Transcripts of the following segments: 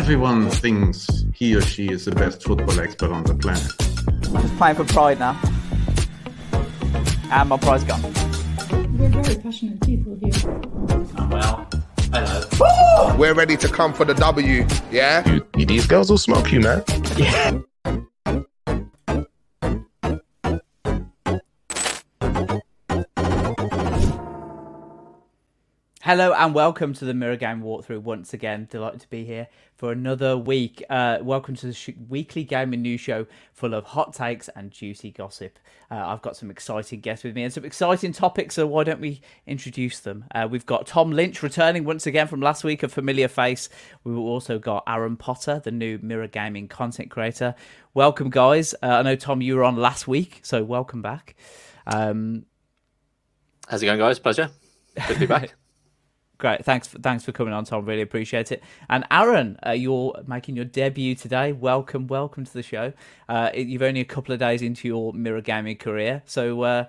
Everyone thinks he or she is the best football expert on the planet. I'm playing for pride now. And my pride's gone. We're very passionate people here. Oh, well, hello. We're ready to come for the W, yeah? You, these girls will smoke you, man. Yeah. Hello and welcome to the Mirror Game walkthrough once again. Delighted to be here for another week. Uh, welcome to the sh- weekly gaming news show full of hot takes and juicy gossip. Uh, I've got some exciting guests with me and some exciting topics, so why don't we introduce them? Uh, we've got Tom Lynch returning once again from last week, a familiar face. We've also got Aaron Potter, the new Mirror Gaming content creator. Welcome, guys. Uh, I know, Tom, you were on last week, so welcome back. Um, How's it going, guys? Pleasure. Good to be back. Great, thanks. For, thanks for coming on, Tom. Really appreciate it. And Aaron, uh, you're making your debut today. Welcome, welcome to the show. Uh, you've only a couple of days into your mirror gaming career, so uh,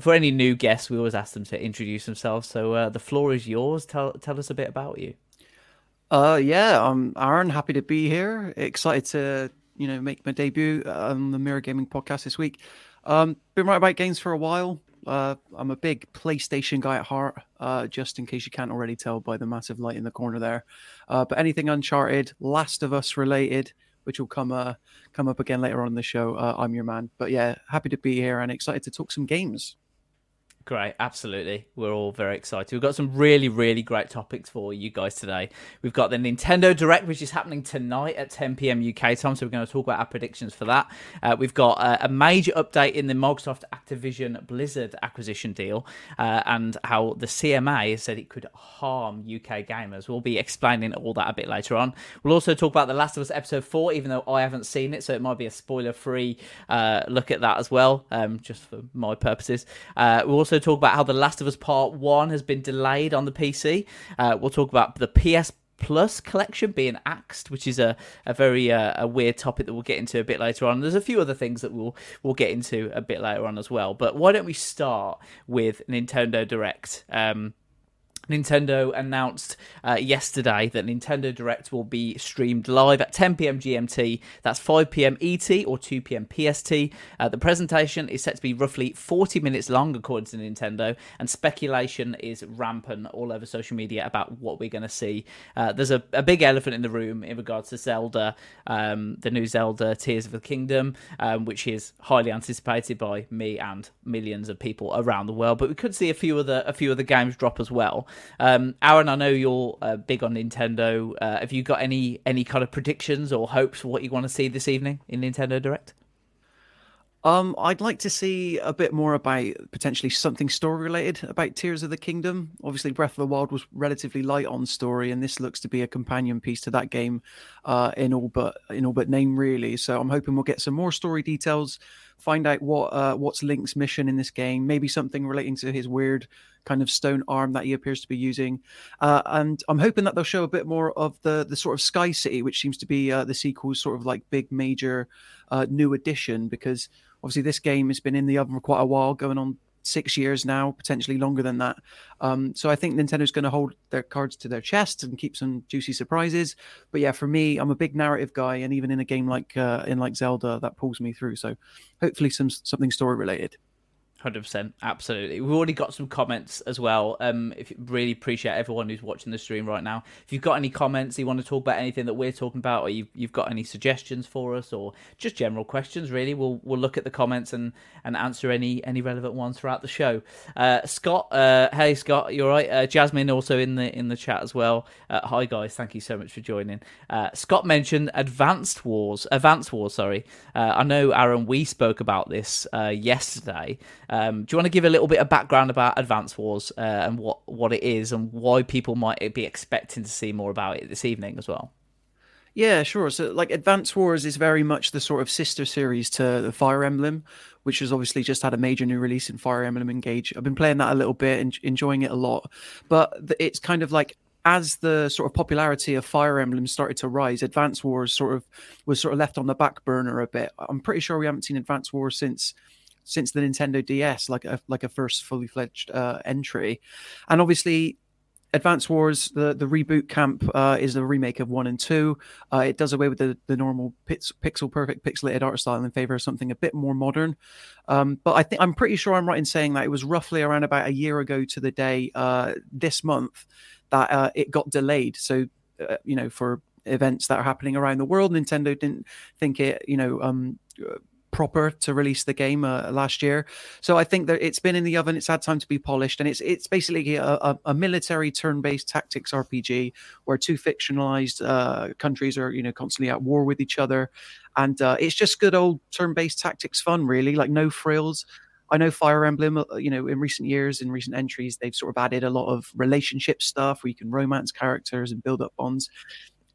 for any new guests, we always ask them to introduce themselves. So uh, the floor is yours. Tell tell us a bit about you. Uh, yeah, I'm Aaron. Happy to be here. Excited to you know make my debut on the Mirror Gaming podcast this week. Um, been writing about games for a while. Uh, I'm a big PlayStation guy at heart, uh, just in case you can't already tell by the massive light in the corner there. Uh, but anything Uncharted, Last of Us related, which will come uh, come up again later on in the show, uh, I'm your man. But yeah, happy to be here and excited to talk some games. Great, absolutely. We're all very excited. We've got some really, really great topics for you guys today. We've got the Nintendo Direct, which is happening tonight at 10 p.m. UK time, so we're going to talk about our predictions for that. Uh, we've got uh, a major update in the Microsoft Activision Blizzard acquisition deal, uh, and how the CMA has said it could harm UK gamers. We'll be explaining all that a bit later on. We'll also talk about The Last of Us Episode 4, even though I haven't seen it, so it might be a spoiler-free uh, look at that as well, um, just for my purposes. Uh, we'll also talk about how The Last of Us Part 1 has been delayed on the PC. Uh, we'll talk about the PS Plus collection being axed, which is a, a very uh, a weird topic that we'll get into a bit later on. There's a few other things that we'll we'll get into a bit later on as well. But why don't we start with Nintendo Direct? Um, Nintendo announced uh, yesterday that Nintendo Direct will be streamed live at 10 p.m. GMT. That's 5 p.m. ET or 2 p.m. PST. Uh, the presentation is set to be roughly 40 minutes long, according to Nintendo, and speculation is rampant all over social media about what we're going to see. Uh, there's a, a, big elephant in the room in regards to Zelda, um, the new Zelda Tears of the Kingdom, um, which is highly anticipated by me and millions of people around the world. But we could see a few other a few of the games drop as well. Um, Aaron, I know you're uh, big on Nintendo. Uh, have you got any any kind of predictions or hopes for what you want to see this evening in Nintendo Direct? Um, I'd like to see a bit more about potentially something story related about Tears of the Kingdom. Obviously, Breath of the Wild was relatively light on story, and this looks to be a companion piece to that game, uh, in all but in all but name, really. So I'm hoping we'll get some more story details, find out what uh, what's Link's mission in this game, maybe something relating to his weird kind of stone arm that he appears to be using, uh, and I'm hoping that they'll show a bit more of the the sort of Sky City, which seems to be uh, the sequel's sort of like big major uh, new addition because Obviously, this game has been in the oven for quite a while, going on six years now, potentially longer than that. Um, so I think Nintendo's going to hold their cards to their chest and keep some juicy surprises. But yeah, for me, I'm a big narrative guy, and even in a game like uh, in like Zelda, that pulls me through. So hopefully, some something story related. Hundred percent, absolutely. We've already got some comments as well. Um, if really appreciate everyone who's watching the stream right now. If you've got any comments, you want to talk about anything that we're talking about, or you've, you've got any suggestions for us, or just general questions, really, we'll we'll look at the comments and, and answer any any relevant ones throughout the show. Uh, Scott, uh, hey Scott, you're right. Uh, Jasmine also in the in the chat as well. Uh, hi guys, thank you so much for joining. Uh, Scott mentioned Advanced Wars, Advanced Wars. Sorry, uh, I know Aaron. We spoke about this yesterday. Um, do you want to give a little bit of background about Advance Wars uh, and what, what it is and why people might be expecting to see more about it this evening as well? Yeah, sure. So, like, Advance Wars is very much the sort of sister series to the Fire Emblem, which has obviously just had a major new release in Fire Emblem Engage. I've been playing that a little bit and enjoying it a lot, but it's kind of like as the sort of popularity of Fire Emblem started to rise, Advance Wars sort of was sort of left on the back burner a bit. I'm pretty sure we haven't seen Advance Wars since since the Nintendo DS, like a like a first fully fledged uh, entry, and obviously. Advance Wars, the, the reboot camp uh, is a remake of one and two. Uh, it does away with the, the normal pix, pixel perfect pixelated art style in favor of something a bit more modern. Um, but I think I'm pretty sure I'm right in saying that it was roughly around about a year ago to the day uh, this month that uh, it got delayed. So uh, you know for events that are happening around the world, Nintendo didn't think it you know um, proper to release the game uh, last year. So I think that it's been in the oven. It's had time to be polished, and it's it's basically a, a, a military turn-based tactics RPG where two fictionalized uh, countries are you know constantly at war with each other, and uh, it's just good old turn-based tactics fun, really. Like no frills. I know Fire Emblem, uh, you know, in recent years, in recent entries, they've sort of added a lot of relationship stuff where you can romance characters and build up bonds.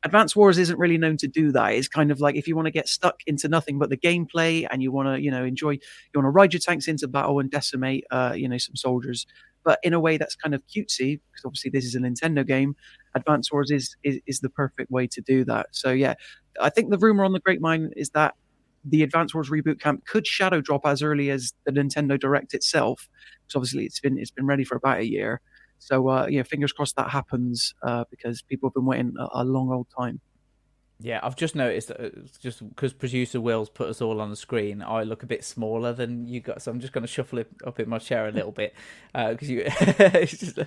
Advance Wars isn't really known to do that. It's kind of like if you want to get stuck into nothing but the gameplay and you want to, you know, enjoy, you want to ride your tanks into battle and decimate, uh, you know, some soldiers, but in a way that's kind of cutesy because obviously this is a Nintendo game. Advance Wars is, is is the perfect way to do that. So yeah, I think the rumor on the grapevine is that the Advance Wars reboot camp could shadow drop as early as the Nintendo Direct itself. Because obviously it's been it's been ready for about a year. So uh, yeah, fingers crossed that happens uh, because people have been waiting a, a long old time. Yeah, I've just noticed uh, just because producer Will's put us all on the screen, I look a bit smaller than you got, so I'm just going to shuffle it up in my chair a little bit because uh, you. just,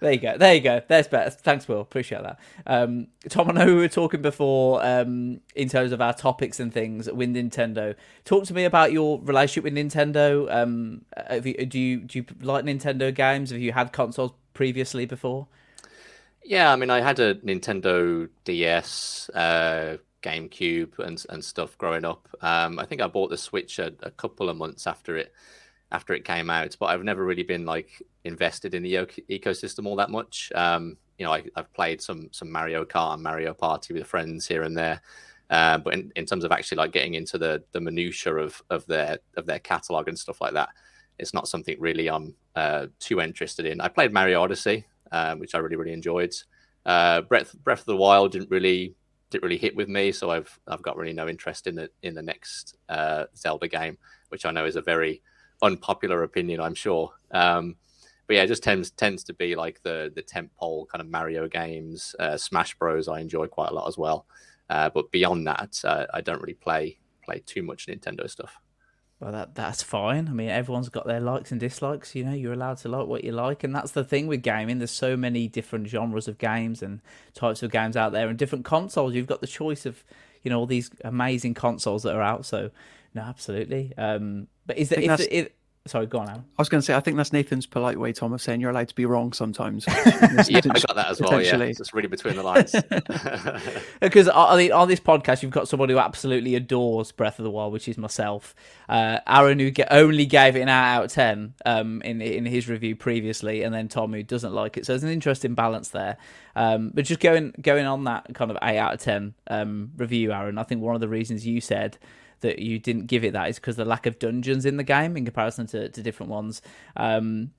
there you go, there you go. There's better. Thanks, Will. Appreciate that. Um, Tom, I know we were talking before um, in terms of our topics and things with Nintendo. Talk to me about your relationship with Nintendo. Um, you, do you do you like Nintendo games? Have you had consoles previously before? Yeah, I mean, I had a Nintendo DS, uh, GameCube, and and stuff growing up. Um, I think I bought the Switch a, a, couple of months after it after it came out, but I've never really been like invested in the ecosystem all that much. Um, you know, I, have played some some Mario Kart and Mario Party with friends here and there, uh, but in, in terms of actually like getting into the the minutia of of their of their catalog and stuff like that, it's not something really I'm uh, too interested in. I played Mario Odyssey um, which I really really enjoyed. Uh, Breath Breath of the Wild didn't really didn't really hit with me, so I've I've got really no interest in the in the next uh, Zelda game, which I know is a very unpopular opinion, I'm sure. Um, but yeah, it just tends tends to be like the the tentpole kind of Mario games, uh, Smash Bros. I enjoy quite a lot as well. Uh, but beyond that, uh, I don't really play play too much Nintendo stuff. Well, that that's fine. I mean, everyone's got their likes and dislikes. You know, you're allowed to like what you like, and that's the thing with gaming. There's so many different genres of games and types of games out there, and different consoles. You've got the choice of, you know, all these amazing consoles that are out. So, no, absolutely. Um, but is there? If, if, Sorry, go on, Aaron. I was going to say, I think that's Nathan's polite way, Tom, of saying you're allowed to be wrong sometimes. yeah, I got that as well. Yeah, it's just really between the lines. because on, on this podcast, you've got someone who absolutely adores Breath of the Wild, which is myself. Uh, Aaron, who only gave it an eight out of ten um, in in his review previously, and then Tom, who doesn't like it. So there's an interesting balance there. Um, but just going going on that kind of eight out of ten um, review, Aaron, I think one of the reasons you said that you didn't give it that is because the lack of dungeons in the game in comparison to, to different ones. Um,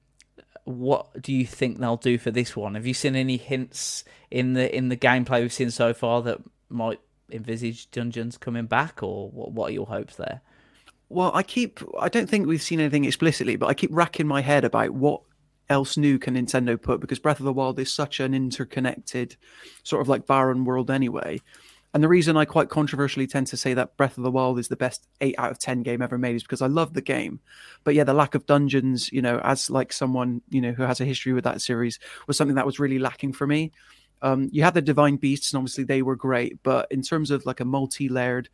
what do you think they'll do for this one? Have you seen any hints in the in the gameplay we've seen so far that might envisage dungeons coming back, or what, what are your hopes there? Well, I keep I don't think we've seen anything explicitly, but I keep racking my head about what else new can Nintendo put because Breath of the Wild is such an interconnected sort of like barren world anyway. And the reason I quite controversially tend to say that Breath of the Wild is the best eight out of ten game ever made is because I love the game. But yeah, the lack of dungeons, you know, as like someone, you know, who has a history with that series was something that was really lacking for me. Um, you had the divine beasts, and obviously they were great, but in terms of like a multi-layered,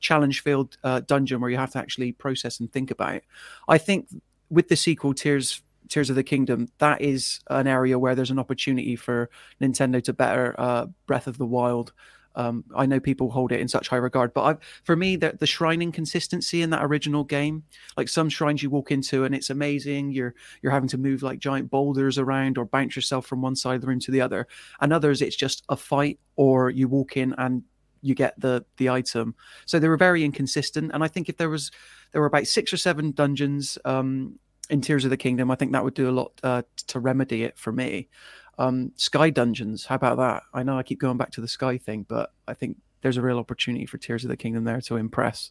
challenge-filled uh, dungeon where you have to actually process and think about, It. I think with the sequel, Tears Tears of the Kingdom, that is an area where there's an opportunity for Nintendo to better uh, Breath of the Wild. Um, I know people hold it in such high regard, but I've, for me, the, the shrining consistency in that original game, like some shrines you walk into and it's amazing. You're you're having to move like giant boulders around or bounce yourself from one side of the room to the other, and others it's just a fight or you walk in and you get the the item. So they were very inconsistent, and I think if there was there were about six or seven dungeons um, in Tears of the Kingdom, I think that would do a lot uh, to remedy it for me. Um, Sky Dungeons, how about that? I know I keep going back to the Sky thing, but I think there's a real opportunity for Tears of the Kingdom there to impress.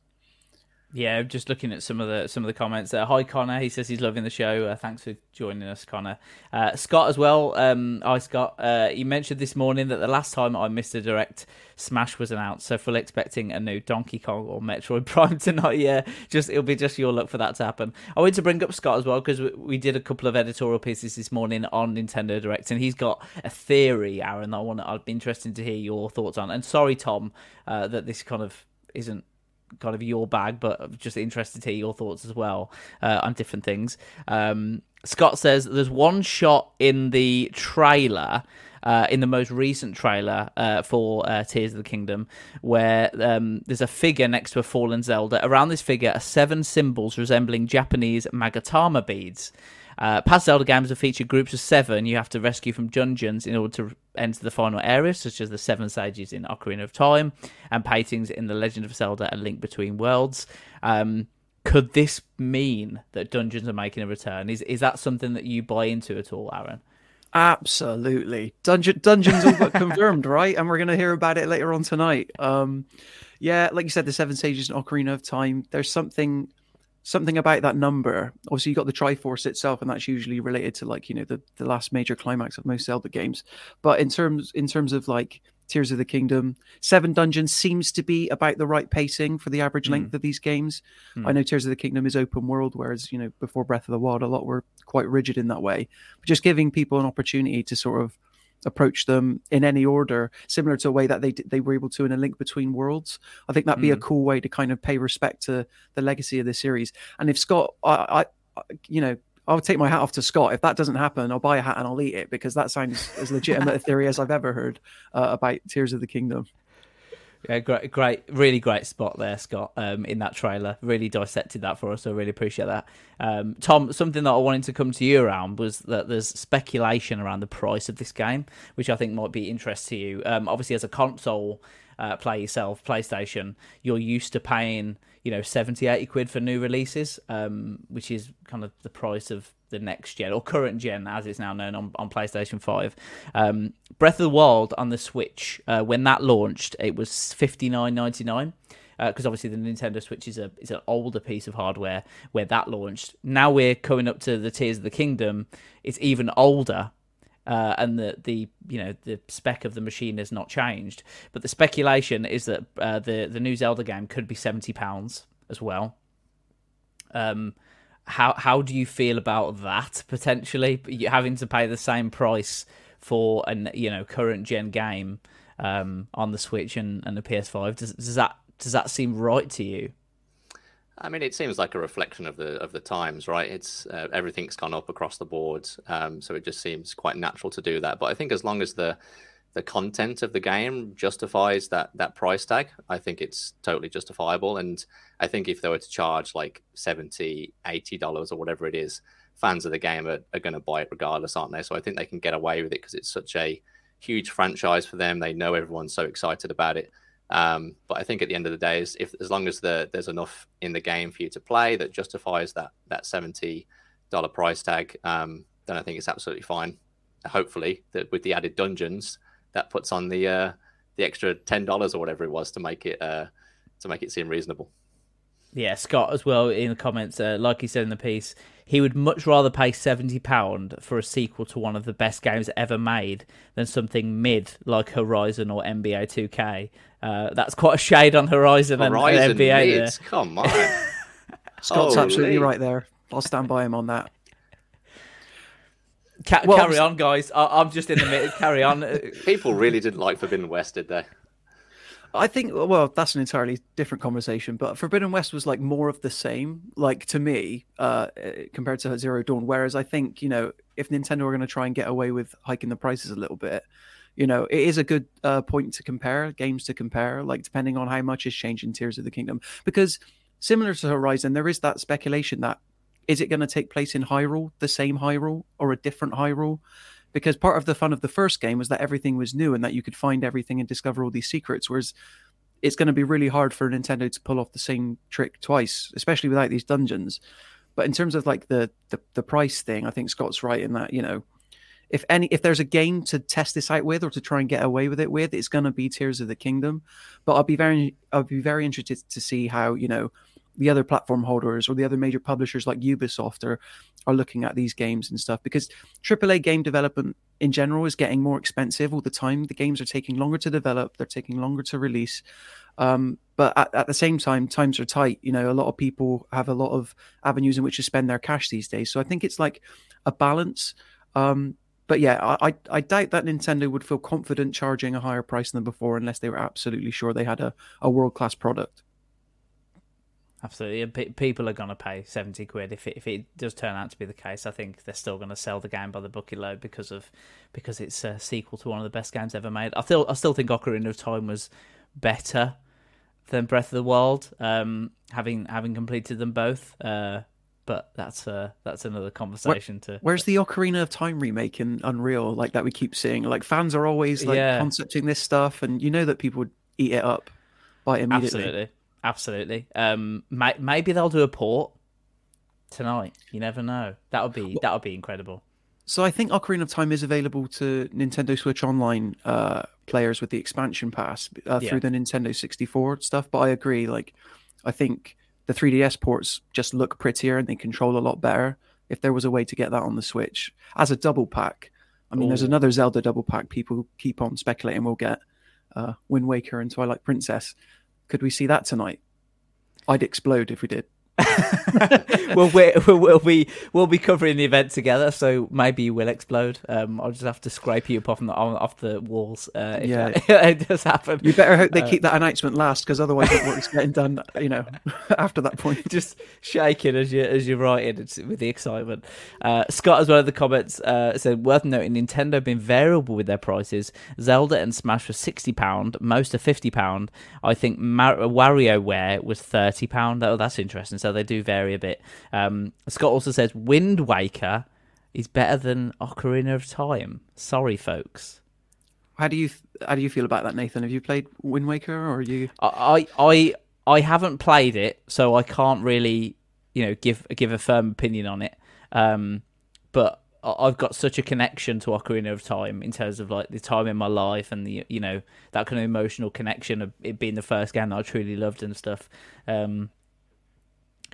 Yeah, just looking at some of the some of the comments. Hi Connor, he says he's loving the show. Uh, thanks for joining us, Connor. Uh, Scott as well. Um, hi Scott. Uh, you mentioned this morning that the last time I missed a direct, Smash was announced. So fully expecting a new Donkey Kong or Metroid Prime tonight. Yeah, just it'll be just your luck for that to happen. I wanted to bring up Scott as well because we, we, did a couple of editorial pieces this morning on Nintendo Direct, and he's got a theory, Aaron. That I want. I'd be interested to hear your thoughts on. And sorry, Tom, uh, that this kind of isn't kind of your bag, but just interested to hear your thoughts as well uh, on different things. Um, Scott says there's one shot in the trailer. Uh, in the most recent trailer uh, for uh, Tears of the Kingdom, where um, there's a figure next to a fallen Zelda. Around this figure are seven symbols resembling Japanese magatama beads. Uh, past Zelda games have featured groups of seven you have to rescue from dungeons in order to enter the final areas, such as the Seven Sages in Ocarina of Time and paintings in The Legend of Zelda: A Link Between Worlds. Um, could this mean that dungeons are making a return? Is is that something that you buy into at all, Aaron? Absolutely, Dungeon Dungeons all but confirmed, right? And we're going to hear about it later on tonight. Um, yeah, like you said, the Seven Sages and Ocarina of Time. There's something something about that number. Obviously, you got the Triforce itself, and that's usually related to like you know the the last major climax of most Zelda games. But in terms in terms of like Tears of the Kingdom, seven dungeons seems to be about the right pacing for the average length mm. of these games. Mm. I know Tears of the Kingdom is open world, whereas you know before Breath of the Wild, a lot were quite rigid in that way. But just giving people an opportunity to sort of approach them in any order, similar to a way that they they were able to in a link between worlds. I think that'd be mm. a cool way to kind of pay respect to the legacy of the series. And if Scott, I, I you know, I'll take my hat off to Scott. If that doesn't happen, I'll buy a hat and I'll eat it because that sounds as legitimate a theory as I've ever heard uh, about Tears of the Kingdom. Yeah, great, great, really great spot there, Scott. Um, in that trailer, really dissected that for us. So I really appreciate that. Um, Tom, something that I wanted to come to you around was that there's speculation around the price of this game, which I think might be interest to you. Um, obviously, as a console uh, yourself, PlayStation, you're used to paying, you know, 70, 80 quid for new releases, um, which is kind of the price of the next gen or current gen as it's now known on, on PlayStation 5. Um, Breath of the Wild on the Switch, uh, when that launched, it was 59.99. because obviously the Nintendo Switch is a is an older piece of hardware where that launched. Now we're coming up to the Tears of the Kingdom. It's even older, uh, and the the you know the spec of the machine has not changed. But the speculation is that uh, the the new Zelda game could be seventy pounds as well. Um, how how do you feel about that potentially? You having to pay the same price for an you know current gen game um, on the Switch and, and the PS5. Does does that does that seem right to you? I mean, it seems like a reflection of the of the times, right? It's uh, everything's gone up across the board, um, so it just seems quite natural to do that. But I think as long as the the content of the game justifies that that price tag, I think it's totally justifiable. And I think if they were to charge like 70 80 dollars or whatever it is, fans of the game are, are going to buy it regardless, aren't they? So I think they can get away with it because it's such a huge franchise for them. They know everyone's so excited about it. Um, but I think at the end of the day, is if as long as the, there's enough in the game for you to play that justifies that that seventy dollar price tag, um, then I think it's absolutely fine. Hopefully, that with the added dungeons, that puts on the uh, the extra ten dollars or whatever it was to make it uh, to make it seem reasonable. Yeah, Scott as well in the comments, uh, like he said in the piece, he would much rather pay seventy pound for a sequel to one of the best games ever made than something mid like Horizon or NBA Two K. Uh, that's quite a shade on Horizon, Horizon and, and NBA. mid, There. come on. Scott's absolutely right there. I'll stand by him on that. Ca- Well, carry on, guys. I- I'm just in the middle. carry on. People really didn't like Forbidden West, did they? I think, well, that's an entirely different conversation. But Forbidden West was like more of the same, like to me, uh, eh, compared to Zero Dawn. Whereas I think, you know, if Nintendo are going to try and get away with hiking the prices a little bit, you know, it is a good uh, point to compare games to compare, like depending on how much is changed in Tears of the Kingdom. Because similar to Horizon, there is that speculation that is it going to take place in Hyrule, the same Hyrule, or a different Hyrule? Because part of the fun of the first game was that everything was new and that you could find everything and discover all these secrets. Whereas it's going to be really hard for Nintendo to pull off the same trick twice, especially without these dungeons. But in terms of like the, the the price thing, I think Scott's right in that you know, if any if there's a game to test this out with or to try and get away with it with, it's going to be Tears of the Kingdom. But I'll be very I'll be very interested to see how you know the other platform holders or the other major publishers like Ubisoft are are looking at these games and stuff because AAA game development in general is getting more expensive all the time. The games are taking longer to develop, they're taking longer to release. Um, but at, at the same time, times are tight. You know, a lot of people have a lot of avenues in which to spend their cash these days. So I think it's like a balance. Um, but yeah, I, I doubt that Nintendo would feel confident charging a higher price than before unless they were absolutely sure they had a, a world class product. Absolutely, pe- people are going to pay seventy quid if it, if it does turn out to be the case. I think they're still going to sell the game by the bucket load because of because it's a sequel to one of the best games ever made. I still I still think Ocarina of Time was better than Breath of the Wild, um, having having completed them both. Uh, but that's uh, that's another conversation to. Where's the Ocarina of Time remake in Unreal like that we keep seeing? Like fans are always like Yeah. concepting this stuff, and you know that people would eat it up by immediately. Absolutely, absolutely. Um, may- maybe they'll do a port tonight. You never know. That would be that would be incredible. So I think Ocarina of Time is available to Nintendo Switch Online uh, players with the expansion pass uh, Yeah. through the Nintendo 64 stuff. But I agree. Like, I think the 3DS ports just look prettier and they control a lot better. If there was a way to get that on the Switch as a double pack, I mean, there's another Zelda double pack people keep on speculating we'll get uh, Wind Waker and Twilight Princess. Could we see that tonight? I'd explode if we did. well, we'll, we'll be we'll be covering the event together, so maybe you will explode. Um, I'll just have to scrape you up off the off the walls. Uh, if Yeah. that- it does happen. You better hope they Uh, keep that announcement last, because otherwise the work's getting done. You know, after that point. just shaking as you as you're writing it's with the excitement. Uh, Scott, as well in the comments, uh, said worth noting Nintendo have been variable with their prices. Zelda and Smash were sixty pound, most are fifty pound. I think Mar- WarioWare was thirty pound. Oh, that's interesting. So they do vary a bit. Um, Scott also says Wind Waker is better than Ocarina of Time. Sorry, folks. How do you how do you feel about that, Nathan? Have you played Wind Waker, or are you? I I I haven't played it, so I can't really you know give give a firm opinion on it. Um, but I've got such a connection to Ocarina of Time in terms of like the time in my life and the you know that kind of emotional connection of it being the first game that I truly loved and stuff. Um,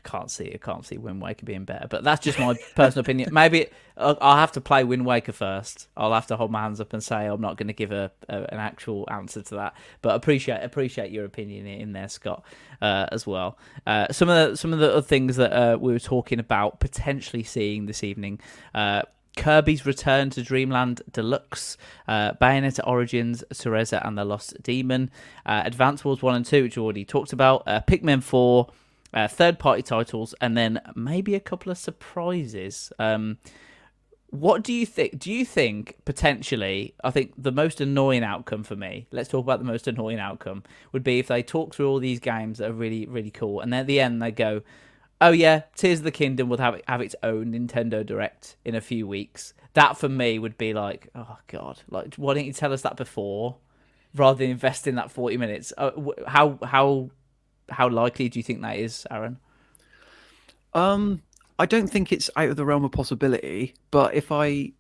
can't see I can't see Wind Waker being better, but that's just my personal opinion. Maybe I'll, I'll have to play Wind Waker first. I'll have to hold my hands up and say I'm not going to give a, a an actual answer to that. But appreciate appreciate your opinion in there, Scott, uh, as well. Uh, some of the some of the other things that uh, we were talking about potentially seeing this evening. Uh, Kirby's Return to Dreamland Deluxe, uh, Bayonetta Origins, Cereza and the Lost Demon, uh, Advance Wars 1 and 2, which we already talked about, uh, Pikmin 4, uh, third party titles, and then maybe a couple of surprises. Um, what do you think? Do you think potentially? I think the most annoying outcome for me. Let's talk about the most annoying outcome. Would be if they talk through all these games that are really, really cool, and then at the end they go, "Oh yeah, Tears of the Kingdom will have have its own Nintendo Direct in a few weeks." That for me would be like, "Oh god, like why didn't you tell us that before?" Rather than invest in that forty minutes, uh, how how how likely do you think that is, Aaron? Um, I don't think it's out of the realm of possibility, but if I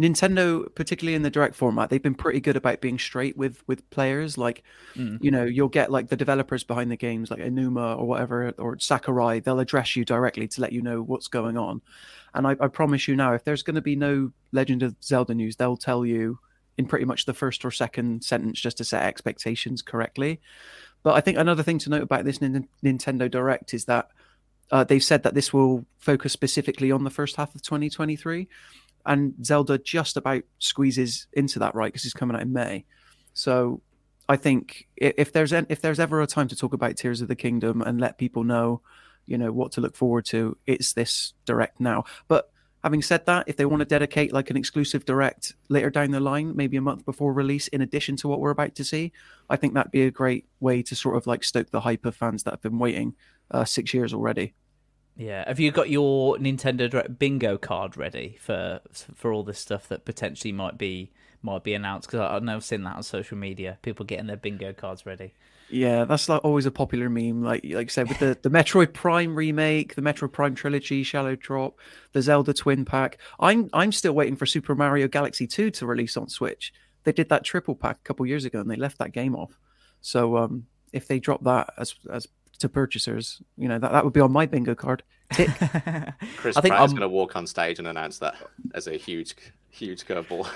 Nintendo, particularly in the direct format, they've been pretty good about being straight with with players. Like, Mm. you know, you'll get like the developers behind the games, like Aonuma or whatever, or Sakurai. They'll address you directly to let you know what's going on. And I, I promise you now, if there's going to be no Legend of Zelda news, they'll tell you in pretty much the first or second sentence just to set expectations correctly. But I think another thing to note about this Nin- Nintendo Direct is that uh, they've said that this will focus specifically on the first half of 2023, and Zelda just about squeezes into that right because it's coming out in May. So I think if there's an, if there's ever a time to talk about Tears of the Kingdom and let people know, you know what to look forward to, it's this direct now. But having said that, if they want to dedicate like an exclusive direct later down the line, maybe a month before release, in addition to what we're about to see, I think that'd be a great way to sort of like stoke the hype of fans that have been waiting uh, six years already. Yeah. Have you got your Nintendo Direct bingo card ready for for all this stuff that potentially might be might be announced? Because I've never seen that on social media. People getting their bingo cards ready. Yeah, that's like always a popular meme. Like like I said, with the, the Metroid Prime remake, the Metroid Prime trilogy, Shadow Drop, the Zelda Twin Pack. I'm I'm still waiting for Super Mario Galaxy 2 to release on Switch. They did that triple pack a couple years ago and they left that game off. So um if they drop that as as to purchasers, you know, that, that would be on my bingo card. Tick. Chris I think Pratt is I'm- going to walk on stage and announce that as a huge, huge curveball.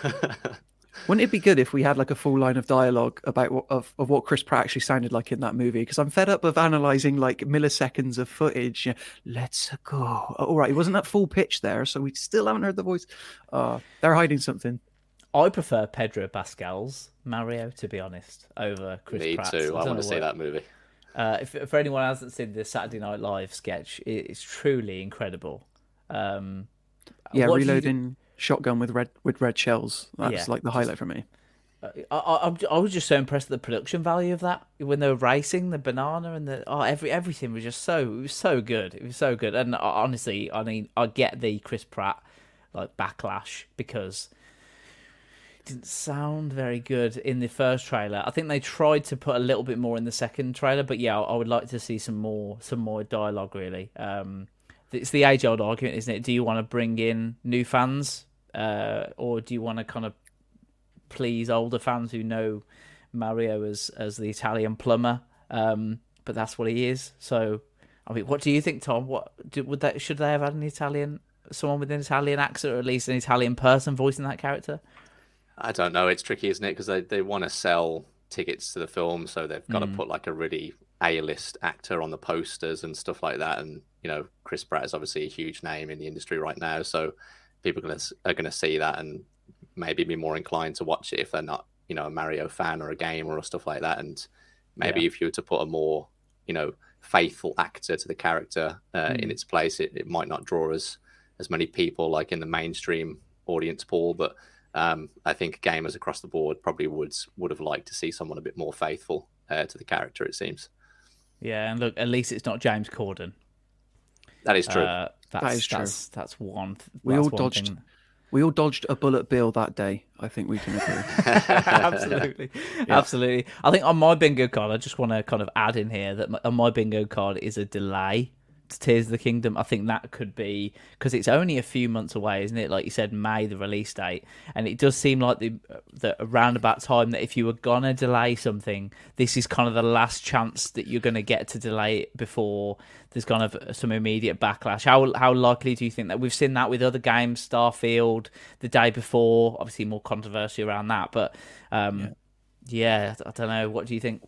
Wouldn't it be good if we had like a full line of dialogue about what, of, of what Chris Pratt actually sounded like in that movie? Because I'm fed up of analyzing like milliseconds of footage. You know, Let's go. All right, it wasn't that full pitch there, so we still haven't heard the voice. Uh, they're hiding something. I prefer Pedro Pascal's Mario, to be honest, over Chris Me Pratt's. too. I don't want to see that movie. Uh, if for anyone who hasn't seen the Saturday Night Live sketch, it, it's truly incredible. Um, Yeah, what you- reloading shotgun with red with red shells. That's Yeah, like the highlight for me. I, I, I'm- I was just so impressed with the production value of that. When they were racing the banana and the oh every everything was just so it was so good. It was so good. And uh, honestly I mean I get the Chris Pratt like backlash because it didn't sound very good in the first trailer. I think they tried to put a little bit more in the second trailer but yeah I would like to see some more some more dialogue really. Um it's the age old argument isn't it? Do you want to bring in new fans uh or do you want to kind of please older fans who know Mario as as the Italian plumber. Um, but that's what he is. So, I mean, what do you think, Tom? What do, would that should they have had an Italian someone with an Italian accent or at least an Italian person voicing that character? I don't know. It's tricky, isn't it? Because they, they want to sell tickets to the film, so they've got to put like a really A-list actor on the posters and stuff like that. And you know, Chris Pratt is obviously a huge name in the industry right now, so people are gonna, are going to see that and maybe be more inclined to watch it if they're not, you know, a Mario fan or a gamer or stuff like that. And maybe Yeah. if you were to put a more, you know, faithful actor to the character uh, in its place, it, it might not draw as as many people like in the mainstream audience pool. But um, I think gamers across the board probably would would have liked to see someone a bit more faithful uh, to the character. It seems Yeah, and look, at least it's not James Corden. that is true. Uh, that's, is true. That's, that's one. We all one dodged- thing. We all dodged a bullet bill that day. I think we can agree. absolutely, absolutely. I think on my bingo card, I just want to kind of add in here that my, on my bingo card is a delay Tears of the Kingdom, I think that could be because it's only a few months away, isn't it? Like you said, May the release date, and it does seem like the the around about time that if you were gonna delay something, this is kind of the last chance that you're gonna get to delay it before there's kind of some immediate backlash. How how likely do you think that we've seen that with other games, Starfield the day before? Obviously, more controversy around that, but um, yeah. yeah, I don't know. What do you think?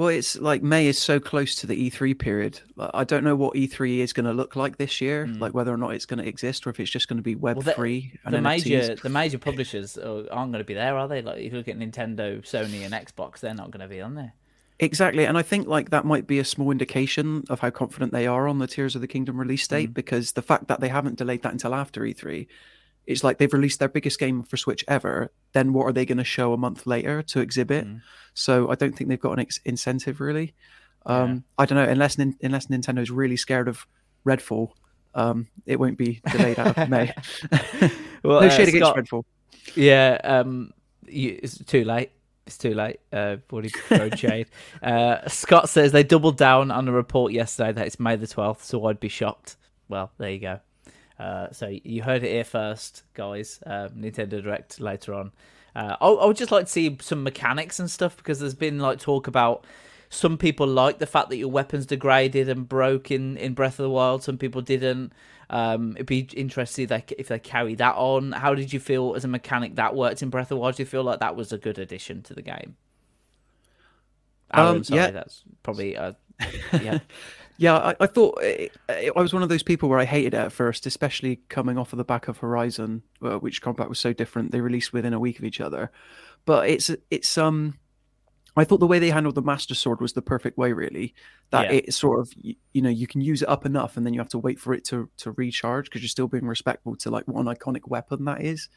Well, it's like May is so close to the E3 period. I don't know what E3 is going to look like this year, mm. like whether or not it's going to exist or if it's just going to be Web well, free. The, the major the major publishers aren't going to be there, are they? Like if you look at Nintendo, Sony, and Xbox, they're not going to be on there. Exactly, and I think like that might be a small indication of how confident they are on the Tears of the Kingdom release date mm. because the fact that they haven't delayed that until after E3 it's like they've released their biggest game for Switch ever. Then what are they going to show a month later to exhibit? Mm. So I don't think they've got an ex- incentive really. Um, yeah. I don't know unless unless Nintendo's really scared of Redfall, um, it won't be delayed out of May. well, no uh, shade Scott, against Redfall. Yeah, um, you, it's too late. It's too late. Uh, already thrown shade. Uh, Scott says they doubled down on a report yesterday that it's May the twelfth, so I'd be shocked. Well, there you go. Uh, so you heard it here first, guys. Uh, Nintendo Direct later on. Uh, I, I would just like to see some mechanics and stuff because there's been like talk about some people like the fact that your weapons degraded and broke in, in Breath of the Wild. Some people didn't. Um, it'd be interesting if they, if they carry that on. How did you feel as a mechanic that worked in Breath of the Wild? Do you feel like that was a good addition to the game? Aaron, um, sorry, yeah. that's probably uh, yeah. Yeah, I, I thought it, it, I was one of those people where I hated it at first, especially coming off of the back of Horizon, uh, which combat was so different. They released within a week of each other, but it's it's um, I thought the way they handled the Master Sword was the perfect way, really. That yeah. it sort of you, you know you can use it up enough, and then you have to wait for it to to recharge because you're still being respectful to like what an iconic weapon that is.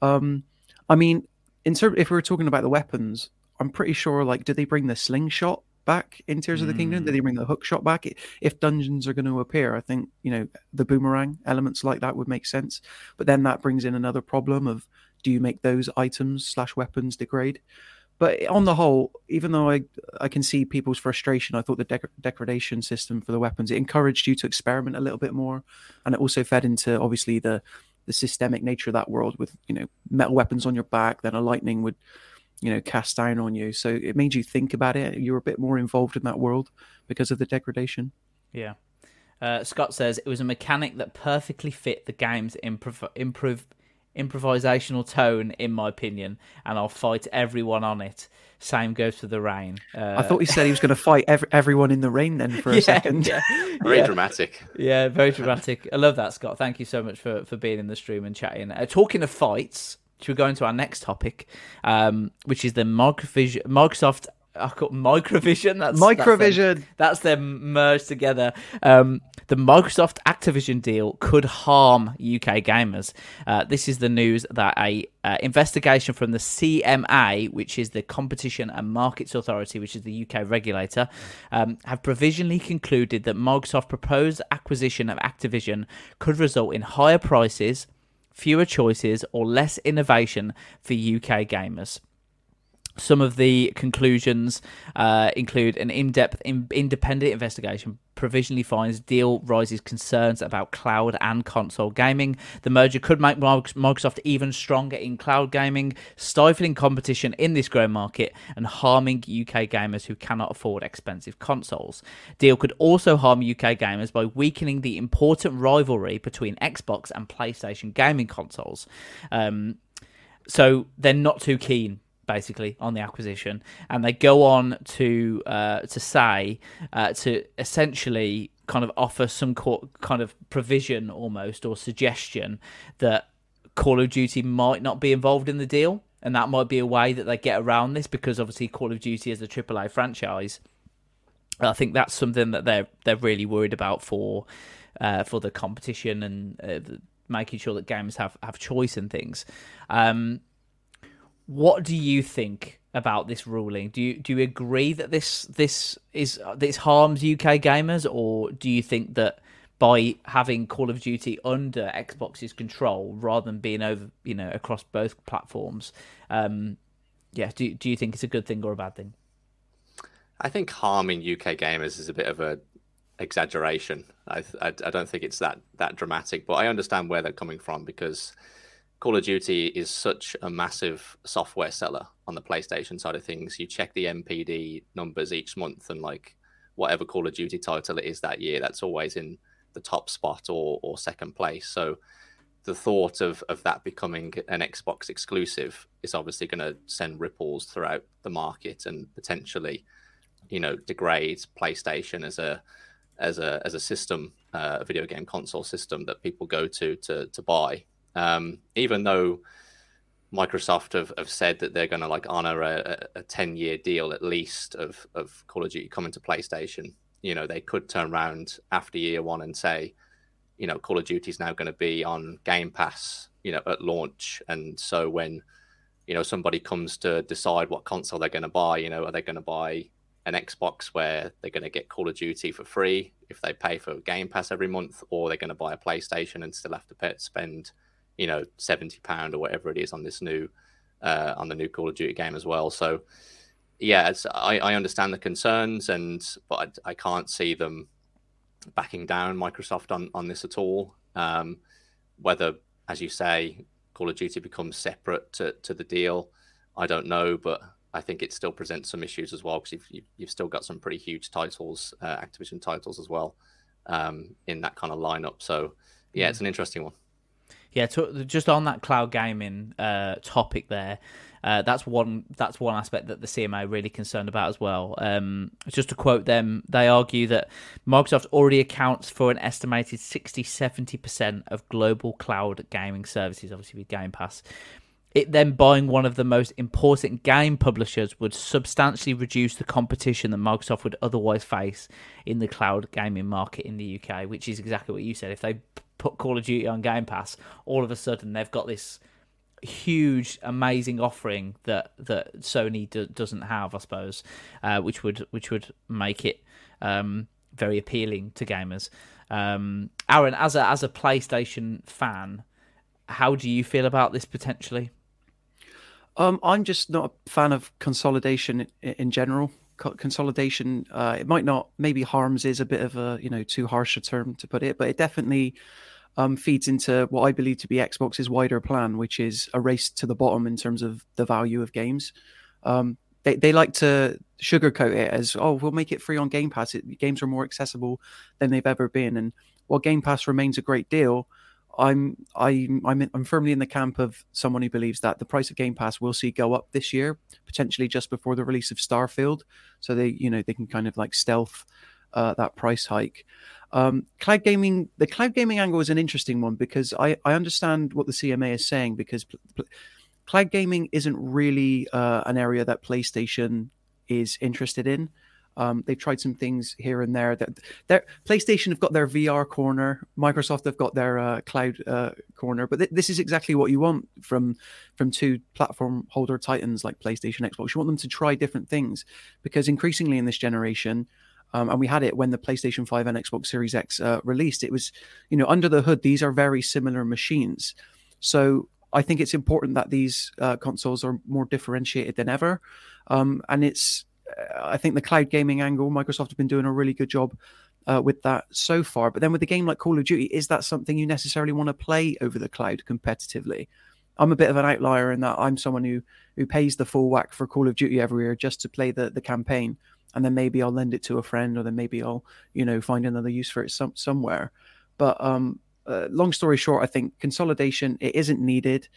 Um, I mean, in terms if we were talking about the weapons, I'm pretty sure like did they bring the slingshot back in Tears mm. of the Kingdom? Did they bring the hook shot back? If dungeons are going to appear, I think you know the boomerang elements like that would make sense. But then that brings in another problem of do you make those items slash weapons degrade? But on the whole, even though I I can see people's frustration, I thought the deg- degradation system for the weapons it encouraged you to experiment a little bit more, and it also fed into obviously the the systemic nature of that world with you know metal weapons on your back. Then a lightning would you know cast down on you. So it made you think about it. You're a bit more involved in that world because of the degradation. Yeah. Uh, scott says it was a mechanic that perfectly fit the game's improv, improv improvisational tone in my opinion and i'll fight everyone on it. Same goes for the rain. Uh, i thought he said he was going to fight every, everyone in the rain then for a yeah, second. yeah, very yeah. dramatic. Yeah very dramatic. I love that scott. Thank you so much for for being in the stream and chatting. Uh, talking of fights should we go into our next topic, um, which is the Microvision, Microsoft I call Microvision. That's Microvision. That's, that's them merged together. Um, the Microsoft Activision deal could harm UK gamers. Uh, this is the news that a uh, investigation from the CMA, which is the Competition and Markets Authority, which is the UK regulator, um, have provisionally concluded that Microsoft proposed acquisition of Activision could result in higher prices fewer choices, or less innovation for UK gamers. Some of the conclusions uh, include an in depth in- independent investigation provisionally finds deal raises concerns about cloud and console gaming. The merger could make Microsoft even stronger in cloud gaming, stifling competition in this growing market and harming UK gamers who cannot afford expensive consoles. Deal could also harm UK gamers by weakening the important rivalry between Xbox and PlayStation gaming consoles. Um, so they're not too keen basically on the acquisition, and they go on to uh, to say uh, to essentially kind of offer some co- kind of provision almost or suggestion that Call of Duty might not be involved in the deal, and that might be a way that they get around this because obviously Call of Duty is a AAA franchise. I think that's something that they're they're really worried about for uh, for the competition and uh, making sure that games have have choice and things. Um, what do you think about this ruling? Do you do you agree that this this is this harms UK gamers, or do you think that by having Call of Duty under Xbox's control rather than being over you know across both platforms, um, yeah, do do you think it's a good thing or a bad thing? I think harming UK gamers is a bit of a exaggeration. I, I, I don't think it's that that dramatic, but I understand where they're coming from because Call of Duty is such a massive software seller on the PlayStation side of things. You check the NPD numbers each month, and like whatever Call of Duty title it is that year, that's always in the top spot or or second place. So the thought of of that becoming an Xbox exclusive is obviously going to send ripples throughout the market and potentially, you know, degrade PlayStation as a as a as a system, uh, a video game console system that people go to to to buy. Um, even though Microsoft have, have said that they're going to like honor a, a 10 year deal at least of, of Call of Duty coming to PlayStation, you know, they could turn around after year one and say, you know, Call of Duty is now going to be on Game Pass, you know, at launch. And so when, you know, somebody comes to decide what console they're going to buy, you know, are they going to buy an Xbox where they're going to get Call of Duty for free if they pay for Game Pass every month, or they're going to buy a PlayStation and still have to pay, spend, you know, seventy pound or whatever it is on this new, uh, on the new Call of Duty game as well. So, yeah, I, I understand the concerns, and but I, I, can't see them backing down Microsoft on on this at all. Um, whether, as you say, Call of Duty becomes separate to, to the deal, I don't know, but I think it still presents some issues as well because you've, you've still got some pretty huge titles, uh, Activision titles as well, um, in that kind of lineup. So, yeah, it's an interesting one. Yeah, to, just on that cloud gaming uh, topic there, uh, that's one that's one aspect that the CMA really concerned about as well. Um, just to quote them, they argue that Microsoft already accounts for an estimated 60 70% of global cloud gaming services, obviously with Game Pass. It then buying one of the most important game publishers would substantially reduce the competition that Microsoft would otherwise face in the cloud gaming market in the UK, which is exactly what you said. If they put Call of Duty on Game Pass, all of a sudden they've got this huge, amazing offering that that Sony do, doesn't have, I suppose, uh, which would which would make it um, very appealing to gamers. Um, Aaron, as a as a PlayStation fan, how do you feel about this potentially? Um, I'm just not a fan of consolidation in, in general. Co- consolidation, uh, it might not, maybe harms is a bit of a, you know, too harsh a term to put it, but it definitely um, feeds into what I believe to be Xbox's wider plan, which is a race to the bottom in terms of the value of games. Um, they, they like to sugarcoat it as, oh, we'll make it free on Game Pass. It, games are more accessible than they've ever been. And while Game Pass remains a great deal, I'm I'm I'm I'm firmly in the camp of someone who believes that the price of Game Pass will see go up this year, potentially just before the release of Starfield, so they you know they can kind of like stealth uh, that price hike. Um, cloud gaming, the cloud gaming angle is an interesting one because I I understand what the CMA is saying because pl- pl- cloud gaming isn't really uh, an area that PlayStation is interested in. Um, they've tried some things here and there. That their PlayStation have got their VR corner, Microsoft have got their uh, cloud uh, corner, but th- this is exactly what you want from from two platform holder titans like PlayStation, Xbox. You want them to try different things because increasingly in this generation, um, and we had it when the PlayStation 5 and Xbox Series X uh, released. It was, you know, under the hood, these are very similar machines. So I think it's important that these uh, consoles are more differentiated than ever. Um, and it's I think the cloud gaming angle, Microsoft have been doing a really good job uh, with that so far. But then with a game like Call of Duty, is that something you necessarily want to play over the cloud competitively? I'm a bit of an outlier in that I'm someone who who pays the full whack for Call of Duty every year just to play the the campaign, and then maybe I'll lend it to a friend, or then maybe I'll you know find another use for it some, somewhere. But um, uh, long story short, I think consolidation it isn't needed.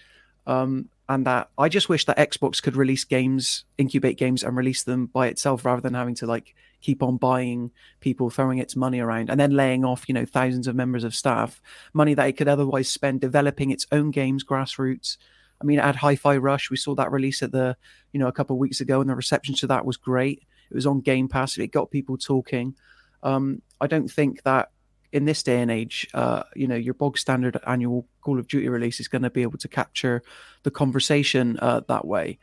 Um, and that I just wish that Xbox could release games, incubate games, and release them by itself rather than having to like keep on buying people, throwing its money around, and then laying off you know thousands of members of staff, money that it could otherwise spend developing its own games, grassroots. I mean, at Hi-Fi Rush, we saw that release at the you know a couple of weeks ago, and the reception to that was great. It was on Game Pass, it got people talking. Um, I don't think that in this day and age, uh, you know, your bog standard annual Call of Duty release is going to be able to capture the conversation uh, that way.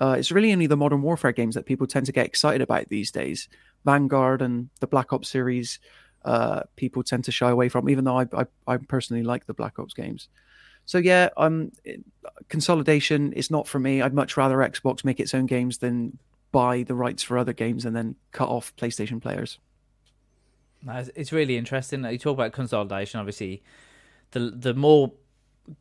Uh, it's really only the Modern Warfare games that people tend to get excited about these days. Vanguard and the Black Ops series, uh, people tend to shy away from, even though I, I, I personally like the Black Ops games. So yeah, um, consolidation is not for me. I'd much rather Xbox make its own games than buy the rights for other games and then cut off PlayStation players. It's- really interesting. You talk about consolidation. Obviously, the the more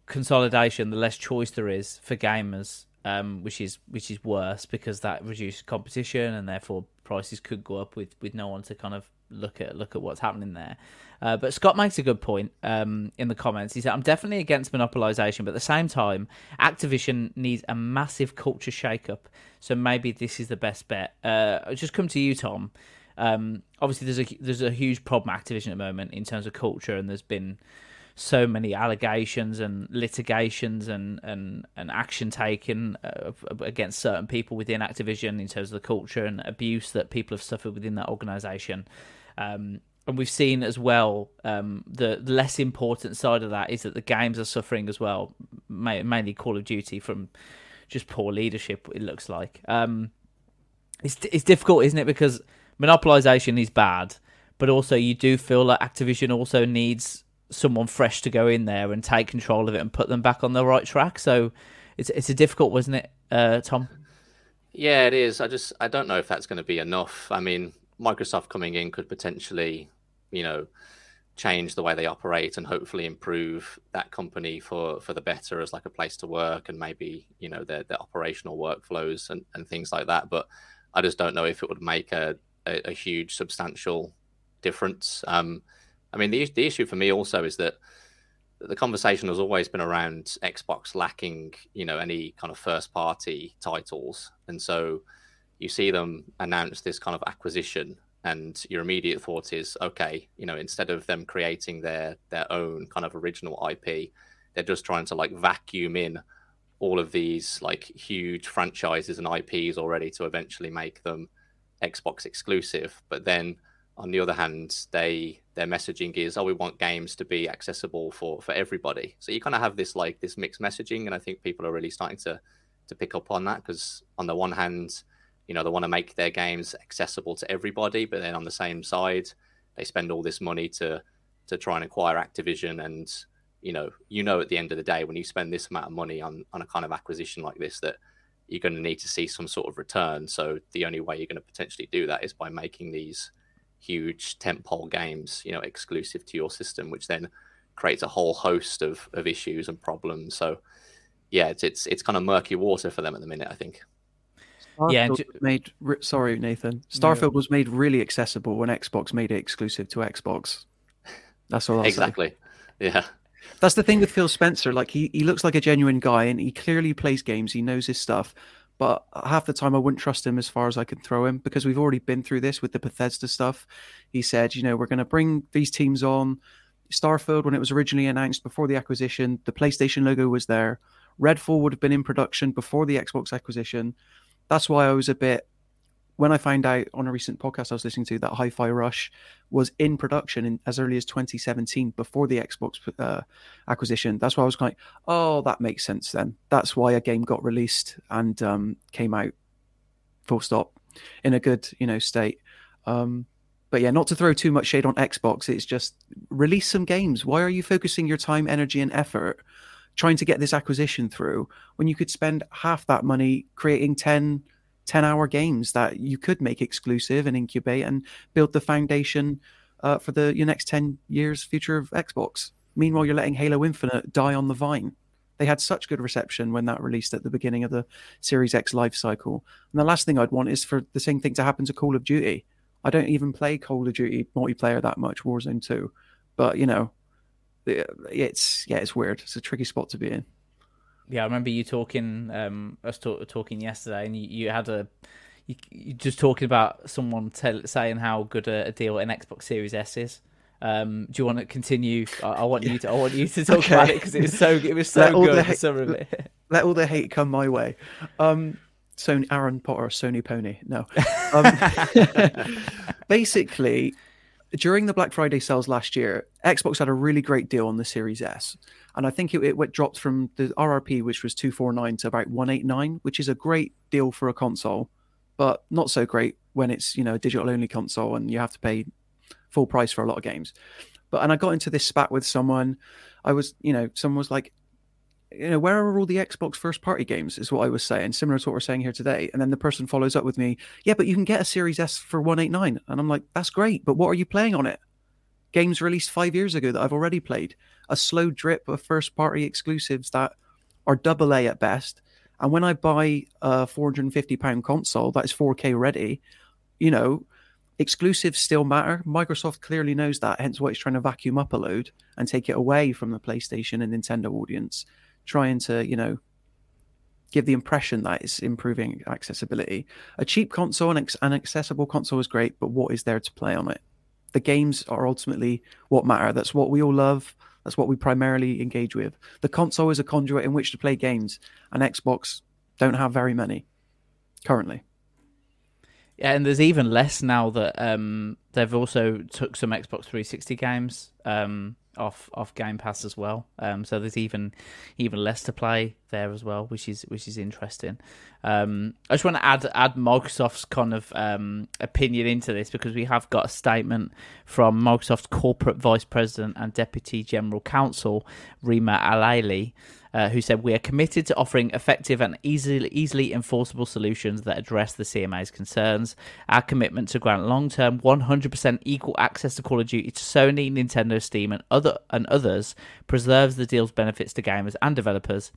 consolidation, the less choice there is for gamers, um, which is which is worse because that reduces competition and therefore prices could go up with, with no one to kind of look at look at what's happening there. Uh, but Scott makes a good point um, in the comments. He said, "I'm definitely against monopolization, but at the same time, Activision needs a massive culture shakeup. So maybe this is the best bet." Uh, I'll just come to you, Tom. Um, obviously, there's a there's a huge problem Activision at the moment in terms of culture, and there's been so many allegations and litigations and and, and action taken uh, against certain people within Activision in terms of the culture and abuse that people have suffered within that organization. Um, and we've seen as well um, the, less important side of that is that the games are suffering as well, mainly Call of Duty from just poor leadership. It looks like um, it's it's difficult, isn't it? Because monopolization is bad, but also you do feel like Activision also needs someone fresh to go in there and take control of it and put them back on the right track. So it's it's a difficult, wasn't it, uh, Tom? Yeah, it is. I just I don't know if that's going to be enough. I mean, Microsoft coming in could potentially, you know, change the way they operate and hopefully improve that company for for the better as like a place to work and maybe you know their their operational workflows and and things like that. But I just don't know if it would make a a, a huge substantial difference. Um, I mean, the the issue for me also is that the conversation has always been around Xbox lacking, you know, any kind of first party titles, and so you see them announce this kind of acquisition, and your immediate thought is, okay, you know, instead of them creating their their own kind of original IP, they're just trying to like vacuum in all of these like huge franchises and IPs already to eventually make them Xbox exclusive, but then on the other hand, they their messaging is, oh, we want games to be accessible for for everybody. So you kind of have this like this mixed messaging, and I think people are really starting to to pick up on that because on the one hand, you know, they want to make their games accessible to everybody, but then on the same side, they spend all this money to to try and acquire Activision, and you know, you know, at the end of the day, when you spend this amount of money on on a kind of acquisition like this, that you're going to need to see some sort of return. So the only way you're going to potentially do that is by making these huge tentpole games, you know, exclusive to your system, which then creates a whole host of, of issues and problems. So, yeah, it's, it's it's kind of murky water for them at the minute. I think. Yeah, Starfield ju- was made. re- Sorry, Nathan. Starfield was made really accessible when Xbox made it exclusive to Xbox. That's all. I'll say. exactly. Yeah. That's the thing with Phil Spencer. Like he, he looks like a genuine guy, and he clearly plays games. He knows his stuff. But half the time, I wouldn't trust him as far as I could throw him because we've already been through this with the Bethesda stuff. He said, you know, we're going to bring these teams on. Starfield, when it was originally announced before the acquisition, the PlayStation logo was there. Redfall would have been in production before the Xbox acquisition. That's why I was a bit when I found out on a recent podcast I was listening to that Hi-Fi Rush was in production in, as early as 2017 before the Xbox uh, acquisition. That's why I was like, oh, that makes sense then. That's why a game got released and um, came out full stop in a good, you know, state. Um, but yeah, not to throw too much shade on Xbox. It's just release some games. Why are you focusing your time, energy, and effort trying to get this acquisition through when you could spend half that money creating 10 10 hour games that you could make exclusive and incubate and build the foundation uh, for the your next 10 years future of xbox. Meanwhile you're letting halo infinite die on the vine. They had such good reception when that released at the beginning of the series x life cycle. And the last thing i'd want is for the same thing to happen to call of duty. I don't even play call of duty multiplayer that much warzone 2 but you know it's yeah it's weird it's a tricky spot to be in Yeah, I remember you talking, um, us talk, talking yesterday, and you, you had a, you, you just talking about someone tell, saying how good a, a deal an Xbox Series S is. Um, do you want to continue? I, I want you to. I want you to talk Okay. about it because it was so. It was so Let all the good. ha- some of it. let all the hate come my way. Um, Sony Aaron Potter, Sony Pony. No. Um, basically, during the Black Friday sales last year, Xbox had a really great deal on the Series S, and I think it, it dropped from the RRP, which was two four nine, to about one eight nine, which is a great deal for a console, but not so great when it's you know a digital only console and you have to pay full price for a lot of games. But and I got into this spat with someone. I was, you know, someone was like, you know, where are all the Xbox first party games? Is what I was saying, similar to what we're saying here today. And then the person follows up with me, yeah, but you can get a Series S for 189. And I'm like, that's great, but what are you playing on it? games released five years ago that I've already played. A slow drip of first party exclusives that are double A at best. And when I buy a 450 pound console that is 4K ready, you know, exclusives still matter. Microsoft clearly knows that, hence why it's trying to vacuum up a load and take it away from the PlayStation and Nintendo audience, trying to, you know, give the impression that it's improving accessibility. A cheap console and an accessible console is great, but what is there to play on it? The games are ultimately what matter. That's what we all love. That's what we primarily engage with. The console is a conduit in which to play games, and Xbox don't have very many currently. Yeah, and there's even less now that um, they've also took some Xbox 360 games um, off off Game Pass as well. Um, so there's even even less to play there as well, which is which is interesting. Um, I just want to add add Microsoft's kind of um, opinion into this because we have got a statement from Microsoft's corporate vice president and deputy general counsel Rima Alaili uh, who said we are committed to offering effective and easily easily enforceable solutions that address the CMA's concerns. Our commitment to grant long-term 100% equal access to Call of Duty to Sony, Nintendo, Steam, and other and others preserves the deal's benefits to gamers and developers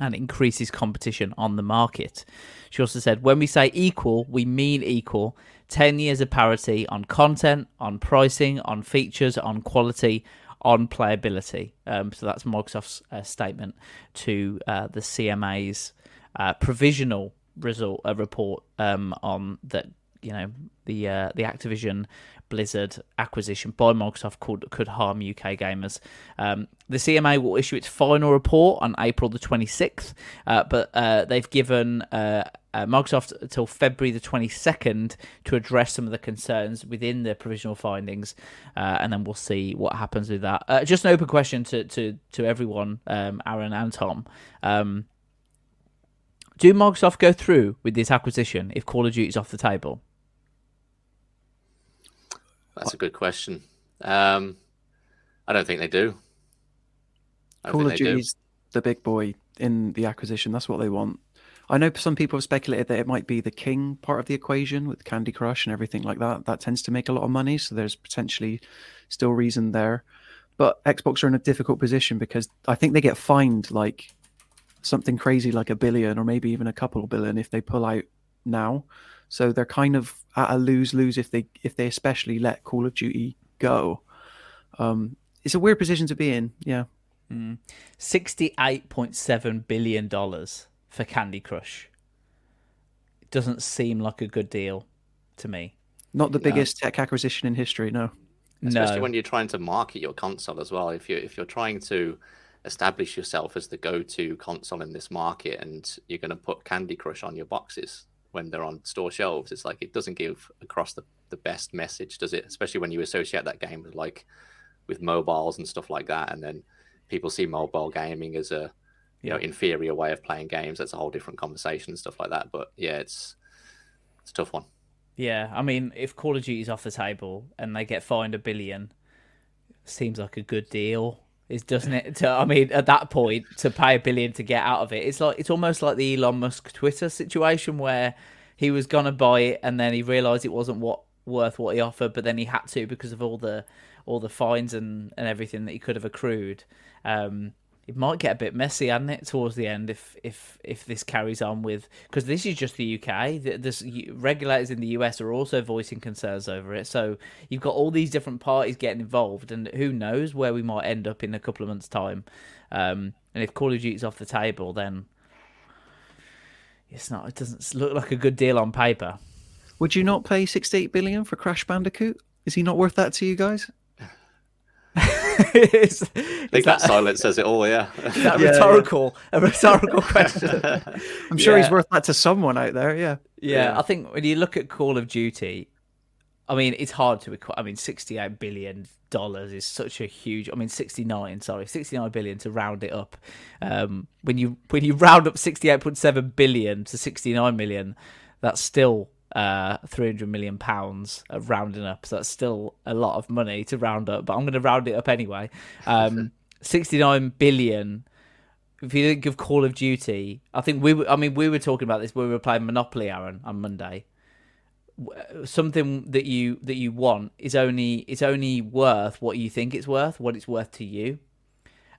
and increases competition on the market. She also said, when we say equal, we mean equal. 10 years of parity on content, on pricing, on features, on quality, on playability. Um, so that's Microsoft's uh, statement to uh, the CMA's uh, provisional result uh, report um, on that. You know the uh, the Activision Blizzard acquisition by Microsoft could could harm UK gamers. Um, the CMA will issue its final report on April the 26th, uh, but uh, they've given uh, uh, Microsoft until February the 22nd to address some of the concerns within the provisional findings, uh, and then we'll see what happens with that. Just an open question to to to everyone, um, Aaron and Tom. Um, do Microsoft go through with this acquisition if Call of Duty is off the table? That's a good question. Um, I don't think they do. Call of Duty's the big boy in the acquisition. That's what they want. I know some people have speculated that it might be the king part of the equation with Candy Crush and everything like that. That tends to make a lot of money, so there's potentially still reason there. But Xbox are in a difficult position because I think they get fined like something crazy like a billion or maybe even a couple of billion if they pull out now. So they're kind of at a lose lose if they if they especially let Call of Duty go. Um, it's a weird position to be in. Yeah. Mm. Sixty-eight point seven billion dollars for Candy Crush. It doesn't seem like a good deal to me. Not the biggest tech acquisition in history, no. Especially no. when you're trying to market your console as well. If you if you're trying to establish yourself as the go-to console in this market, and you're going to put Candy Crush on your boxes when they're on store shelves, it's like it doesn't give across the, the best message, does it? Especially when you associate that game with like with mobiles and stuff like that, and then people see mobile gaming as a you know inferior way of playing games. That's a whole different conversation and stuff like that. But yeah, it's it's a tough one. Yeah, I mean, if Call of Duty's off the table and they get fined a billion, seems like a good deal. Is doesn't it? To, I mean, at that point, to pay a billion to get out of it, it's like it's almost like the Elon Musk Twitter situation where he was gonna buy it and then he realized it wasn't what worth what he offered, but then he had to because of all the all the fines and, and everything that he could have accrued. Um, it might get a bit messy, hasn't it, towards the end if if if this carries on with because this is just the UK. This regulators in the US are also voicing concerns over it. So you've got all these different parties getting involved, and who knows where we might end up in a couple of months' time. Um, and if Call of Duty's off the table, then it's not. It doesn't look like a good deal on paper. Would you not pay sixty-eight billion for Crash Bandicoot? Is he not worth that to you guys? Is, I think that, that, silence says it all. Yeah, that yeah, rhetorical, yeah. a rhetorical question. I'm sure yeah. he's worth that to someone out there. Yeah. yeah, I think when you look at Call of Duty, I mean, it's hard to. I mean, 68 billion dollars is such a huge. I mean, 69. Sorry, 69 billion to round it up. Um, when you when you round up 68.7 billion to 69 million, that's still uh, 300 million pounds of rounding up. So that's still a lot of money to round up, but I'm going to round it up anyway. Um, 69 billion. If you think of Call of Duty, I think we were, I mean, we were talking about this when we were playing Monopoly, Aaron, on Monday. something that you that you want is only it's only worth what you think it's worth, what it's worth to you.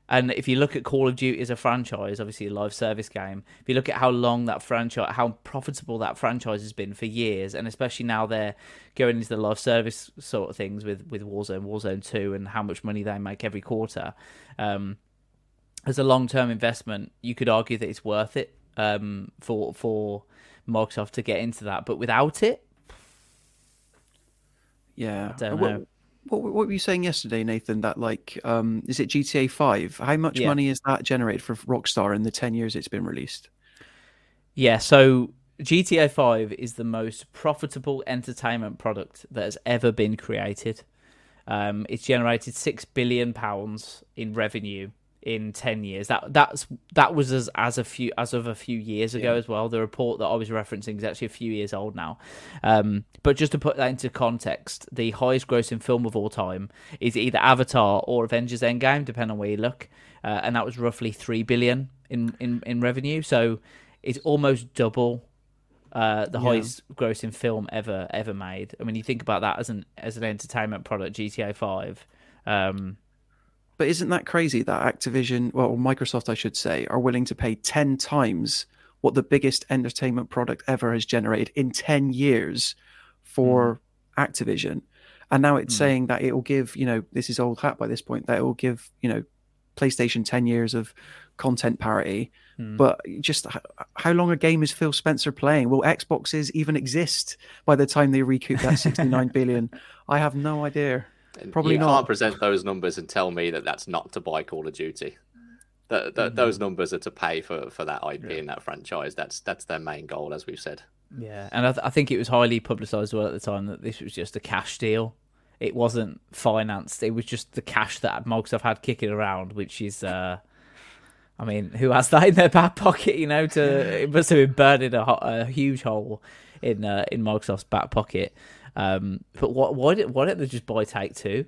And if you look at Call of Duty as a franchise, obviously a live service game, if you look at how long that franchise, how profitable that franchise has been for years, and especially now they're going into the live service sort of things with with Warzone, Warzone Two, and how much money they make every quarter, um, as a long term investment, you could argue that it's worth it um, for for Microsoft to get into that. But without it, Yeah. I don't know. What, what were you saying yesterday, Nathan? That like, um, is it GTA Five? How much Yeah. money is that generated for Rockstar in the ten years it's been released? Yeah, so GTA 5 is the most profitable entertainment product that has ever been created. Um, it's generated six billion pounds in revenue in ten years. That that's that was as as a few as of a few years ago as well. The report that I was referencing is actually a few years old now. Um, but just to put that into context, the highest grossing film of all time is either Avatar or Avengers Endgame, depending on where you look, uh, and that was roughly three billion in in in revenue. So it's almost double uh, the Yeah. highest grossing film ever ever made. I mean, you think about that as an as an entertainment product, GTA Five. Um, But isn't that crazy that Activision, well, Microsoft, I should say, are willing to pay 10 times what the biggest entertainment product ever has generated in 10 years for mm. Activision? And now it's mm. saying that it will give, you know, this is old hat by this point, that it will give, you know, PlayStation 10 years of content parity. Mm. But just how long a game is Phil Spencer playing? Will Xboxes even exist by the time they recoup that 69 billion? I have no idea. Probably you not. can't present those numbers and tell me that that's not to buy Call of Duty. That, that Those numbers are to pay for, for that IP and that franchise. That's that's their main goal, as we've said. Yeah, and I, th- I think it was highly publicised well at the time that this was just a cash deal. It wasn't financed. It was just the cash that Microsoft had kicking around, which is, uh, I mean, who has that in their back pocket? You know, to it must have been burning a, a huge hole in uh, in Microsoft's back pocket. Um, but what, why did why didn't they just buy Take Two?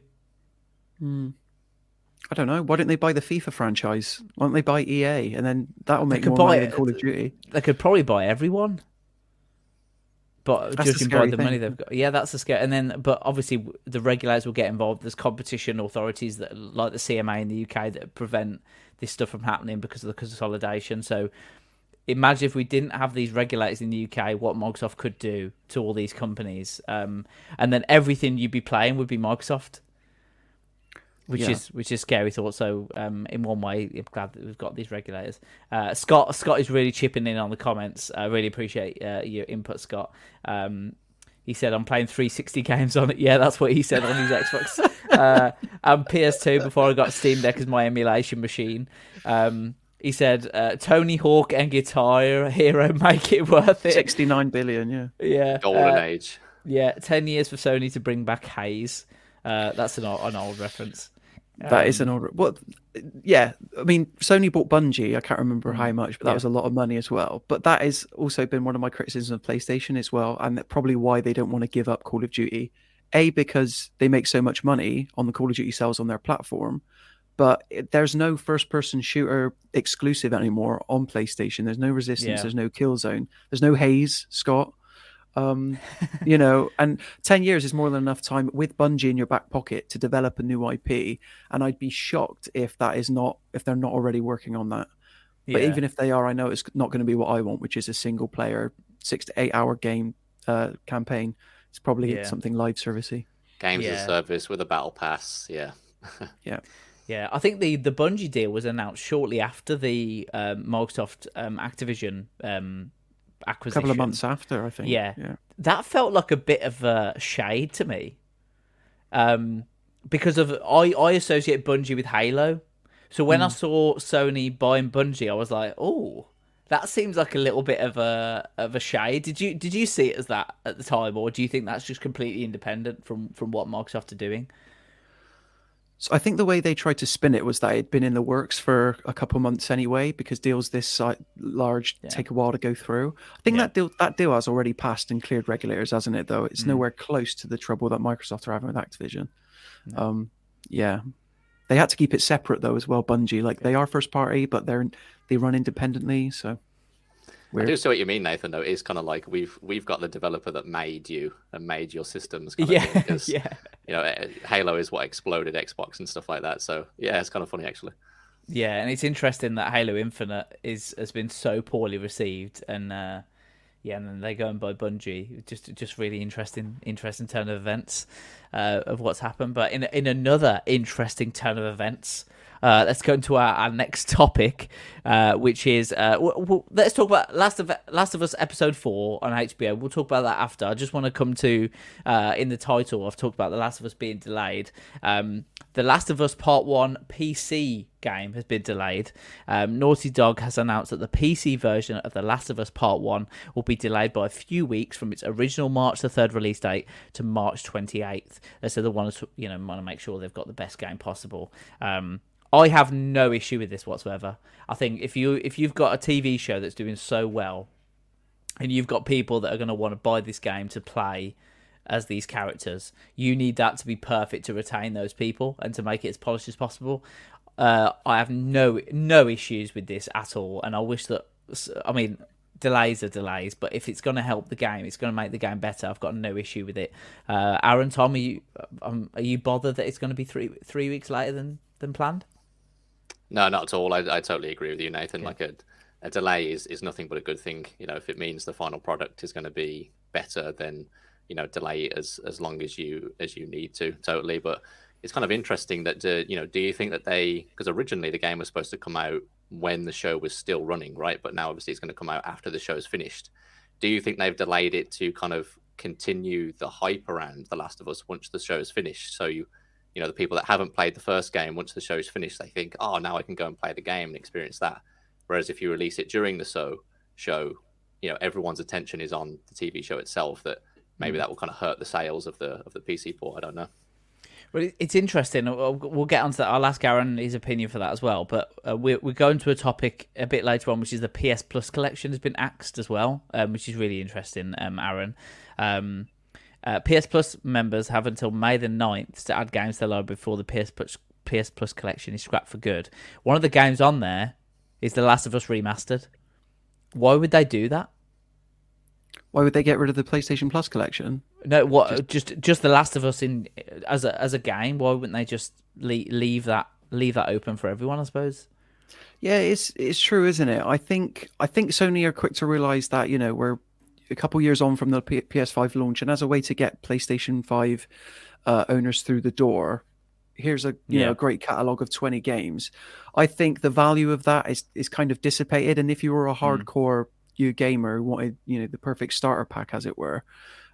I don't know. Why don't they buy the FIFA franchise? Why don't they buy EA? And then that'll make more money buy than. Call of Duty. They could probably buy everyone. But That's the judging by scary the money they've got, yeah, that's the scare. And then, but obviously, the regulators will get involved. There's competition authorities that, like the CMA in the UK, that prevent this stuff from happening because of the consolidation. So, imagine if we didn't have these regulators in the UK, what Microsoft could do to all these companies, um, and then everything you'd be playing would be Microsoft which Yeah. is which is scary thought. So um, in one way, I'm glad that we've got these regulators. Uh, Scott Scott is really chipping in on the comments. I really appreciate uh, your input, Scott. Um, he said, "I'm playing 360 games on it." Yeah, that's what he said on his Xbox uh, and PS2 before I got Steam Deck as my emulation machine. Um, he said, uh, "Tony Hawk and Guitar Hero make it worth it." 69 billion, yeah. Yeah, Golden uh, age. yeah. Ten years for Sony to bring back Haze. Uh, that's an, old- an old reference. That is Um, an order. What? Yeah, I mean, Sony bought Bungie. I can't remember how much, but that Mm. Yeah. was a lot of money as well. But that has also been one of my criticisms of PlayStation as well, and probably why they don't want to give up Call of Duty. A because they make so much money on the Call of Duty sales on their platform, but there's no first-person shooter exclusive anymore on PlayStation. There's no Resistance. Yeah. There's no Killzone. There's no Haze, Scott. Um, you know, and 10 years is more than enough time with Bungie in your back pocket to develop a new IP. And I'd be shocked if that is not, if they're not already working on that. But Yeah. even if they are, I know it's not going to be what I want, which is a single player, six to eight hour game uh, campaign. It's probably Yeah. something live servicey. Games Yeah. as a service with a battle pass. Yeah. Yeah. Yeah, I think the the Bungie deal was announced shortly after the um, Microsoft um, Activision um, A couple of months after, I think. Yeah. Yeah. that felt like a bit of a shade to me, um, because of I I associate Bungie with Halo, so when Hmm. I saw Sony buying Bungie, I was like, oh, that seems like a little bit of a of a shade. Did you did you see it as that at the time, or do you think that's just completely independent from from what Microsoft are doing? So I think the way they tried to spin it was that it'd been in the works for a couple months anyway, because deals this large take a while to go through. I think Yeah. that deal that deal has already passed and cleared regulators, hasn't it? Though it's Mm. nowhere close to the trouble that Microsoft are having with Activision. Um, yeah, they had to keep it separate though as well. Bungie, like they are first party, but they're they run independently. So I do see what you mean, Nathan. Though it's kind of like we've we've got the developer that made you and made your systems. Kind Yeah, yeah. You know, eh, Halo is what exploded Xbox and stuff like that. So yeah, it's kind of funny actually. Yeah, and it's interesting that Halo Infinite is has been so poorly received, and uh, yeah, and then they go and buy Bungie. Just just really interesting, interesting turn of events uh, of what's happened. But in in another interesting turn of events. Uh, let's go into our, our next topic, uh, which is uh, w- w- let's talk about Last of Last of Us episode four on HBO. We'll talk about that after. I just want to come to uh, in the title. I've talked about the Last of Us being delayed. Um, the Last of Us Part One PC game has been delayed. Um, Naughty Dog has announced that the PC version of The Last of Us Part 1 will be delayed by a few weeks from its original March the 3rd release date to March 28th. They said they want to, you know, want to make sure they've got the best game possible. Um, I have no issue with this whatsoever. I think if you if you've got a TV show that's doing so well and you've got people that are going to want to buy this game to play as these characters. You need that to be perfect to retain those people and to make it as polished as possible. Uh, I have no no issues with this at all, and I wish that. I mean, delays are delays, but if it's going to help the game, it's going to make the game better. I've got no issue with it. Uh, Aaron, Tom, are you um, are you bothered that it's going to be three three weeks later than than planned? No, not at all. I, I totally agree with you, Nathan. Like a, a delay is, is nothing but a good thing. You know, if it means the final product is going to be better, then you know, delay it as as long as you as you need to. Totally. But it's kind of interesting that do, you know, do you think that they because originally the game was supposed to come out when the show was still running, right? But now obviously it's going to come out after the show's finished. Do you think they've delayed it to kind of continue the hype around The Last of Us once the show's finished? So you you know the people that haven't played the first game once the show's finished they think oh now i can go and play the game and experience that whereas if you release it during the show show you know everyone's attention is on the tv show itself that maybe that will kind of hurt the sales of the of the pc port i don't know Well, it's interesting. We'll get onto that. I'll ask Aaron his opinion for that as well. But uh, we're we're going to a topic a bit later on, which is the PS Plus collection has been axed as well, um, which is really interesting. Um, Aaron, um, uh, PS Plus members have until May the 9th to add games to their library before the PS Plus, PS Plus collection is scrapped for good. One of the games on there is The Last of Us Remastered. Why would they do that? Why would they get rid of the PlayStation Plus collection? No, what just just, The Last of Us in as a as a game? Why wouldn't they just leave, leave that leave that open for everyone? I suppose. Yeah, it's it's true, isn't it? I think I think Sony are quick to realize that you know we're a couple years on from the P- PS5 launch, and as a way to get PlayStation 5 uh, owners through the door, here's a you Yeah. know a great catalog of 20 games. I think the value of that is is kind of dissipated, and if you were a hardcore you gamer who wanted you know the perfect starter pack, as it were,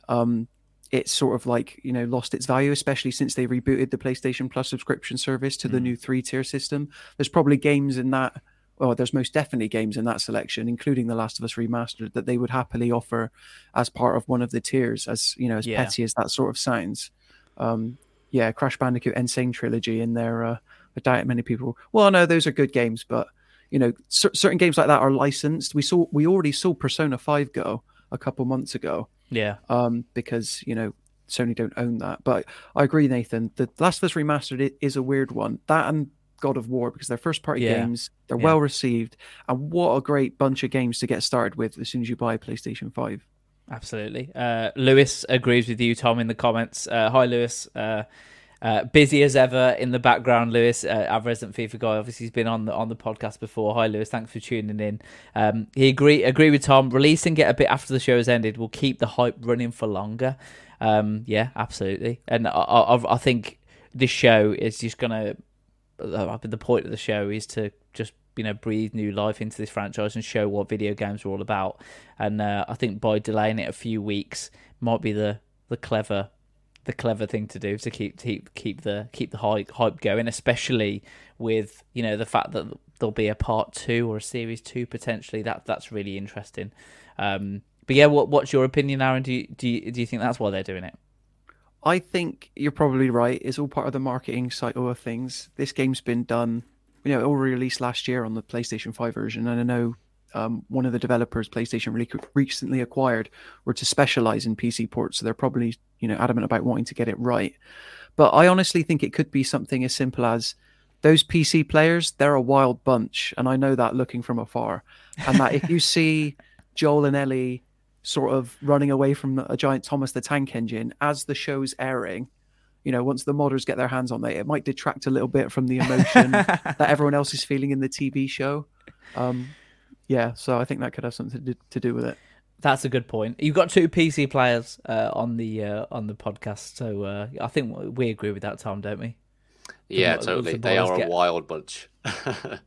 um, it's sort of like you know lost its value, especially since they rebooted the PlayStation Plus subscription service to the new three tier system. There's probably games in that well, there's most definitely games in that selection, including The Last of Us Remastered, that they would happily offer as part of one of the tiers, as you know, as Yeah. petty as that sort of sounds. Um, yeah, Crash Bandicoot N. Sane Trilogy in there. Uh, I doubt many people. Well, no, those are good games, but you know, cer- certain games like that are licensed. We saw, we already saw Persona Five go a couple months ago Yeah. um, because you know Sony don't own that. But I agree, Nathan. The Last of Us Remastered is a weird one. That and God of War because they're first party Yeah. games. They're Yeah. well received, and what a great bunch of games to get started with as soon as you buy a PlayStation Five. Absolutely. Uh, Lewis agrees with you, Tom, in the comments. Uh, hi, Lewis. Uh, uh, busy as ever in the background, Lewis, uh, our resident FIFA guy. Obviously, he's been on the on the podcast before. Hi, Lewis. Thanks for tuning in. Um, he agree agree with Tom. Releasing it a bit after the show has ended will keep the hype running for longer. Um, yeah, absolutely. And I, I, I think this show is just gonna. Uh, the point of the show is to just you know breathe new life into this franchise and show what video games are all about. And uh, I think by delaying it a few weeks might be the the clever the clever thing to do to keep keep keep the keep the hype hype going, especially with you know the fact that there'll be a part two or a series two potentially. That that's really interesting. Um, but yeah, what what's your opinion, Aaron? Do you, do you, do you think that's why they're doing it? I think you're probably right. It's all part of the marketing cycle of things. This game's been done, you know, it all released last year on the PlayStation 5 version. And I know um, one of the developers PlayStation really recently acquired were to specialize in PC ports. So they're probably, you know, adamant about wanting to get it right. But I honestly think it could be something as simple as those PC players, they're a wild bunch, and I know that looking from afar. And that if you see Joel and Ellie sort of running away from a giant Thomas the Tank Engine as the show's airing, you know, once the modders get their hands on it, it might detract a little bit from the emotion that everyone else is feeling in the TV show. Um, yeah, so I think that could have something to do, to do with it. That's a good point. You've got two PC players uh, on the uh, on the podcast, so uh, I think we agree with that, Tom, don't we? Yeah, totally. They are get- a wild bunch,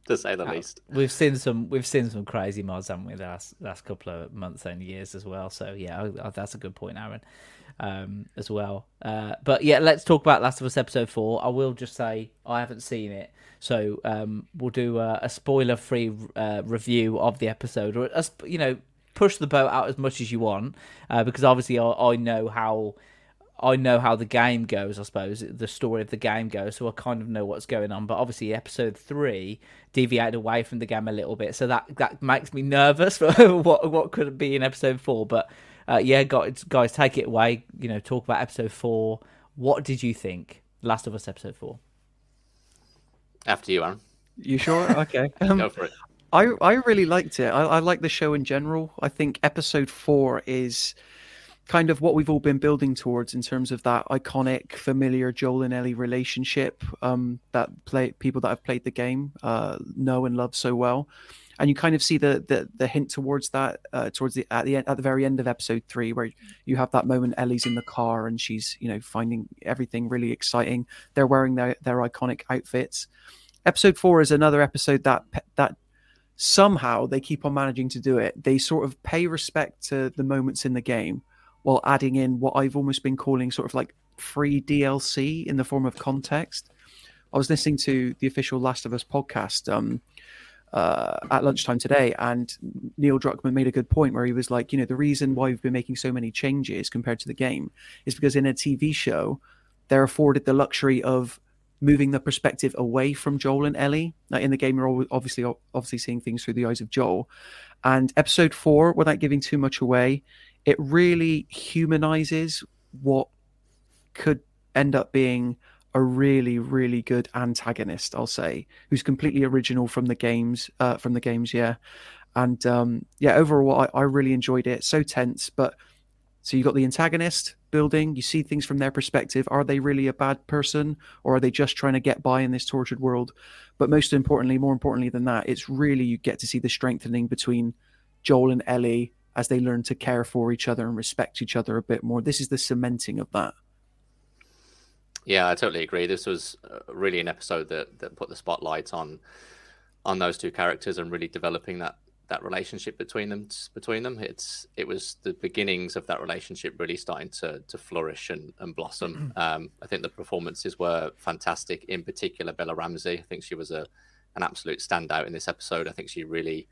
to say the least. We've seen some we've seen some crazy mods, haven't we? The last last couple of months and years as well. So yeah, that's a good point, Aaron, um, as well. Uh, but yeah, let's talk about Last of Us episode four. I will just say I haven't seen it, so um, we'll do a, a spoiler free uh, review of the episode, or a, you know, push the boat out as much as you want, uh, because obviously I, I know how. I know how the game goes, I suppose, the story of the game goes, so I kind of know what's going on. But obviously, episode three deviated away from the game a little bit, so that that makes me nervous for what what could be in episode four. But uh, yeah, guys, guys, take it away. You know, talk about episode four. What did you think? Last of Us episode four. After you, Aaron. You sure? Okay. Um, Go for it. I I really liked it. I, I like the show in general. I think episode four is kind of what we've all been building towards in terms of that iconic, familiar Joel and Ellie relationship um, that play people that have played the game uh, know and love so well. And you kind of see the the, the hint towards that uh, towards the at the end, at the very end of episode three, where you have that moment Ellie's in the car and she's you know finding everything really exciting. They're wearing their their iconic outfits. Episode four is another episode that that somehow they keep on managing to do it. They sort of pay respect to the moments in the game while adding in what I've almost been calling sort of like free DLC in the form of context. I was listening to the official Last of Us podcast um, uh, at lunchtime today, and Neil Druckmann made a good point where he was like, you know, the reason why we've been making so many changes compared to the game is because in a TV show, they're afforded the luxury of moving the perspective away from Joel and Ellie. In the game, you're obviously obviously seeing things through the eyes of Joel. And episode four, without giving too much away, it really humanizes what could end up being a really really good antagonist i'll say who's completely original from the games uh from the games yeah. And um yeah overall i, I really enjoyed it. So tense but so you got the antagonist building. You see things from their perspective. Are they really a bad person or are they just trying to get by in this tortured world? But most importantly more importantly than that it's really you get to see the strengthening between joel and ellie as they learn to care for each other and respect each other a bit more this is the cementing of that Yeah, I totally agree. This was uh, really an episode that, that put the spotlight on on those two characters and really developing that that relationship between them between them. It's it was the beginnings of that relationship really starting to to flourish and, and blossom. Um, I think the performances were fantastic. In particular, Bella Ramsey. I think she was a an absolute standout in this episode. I think she really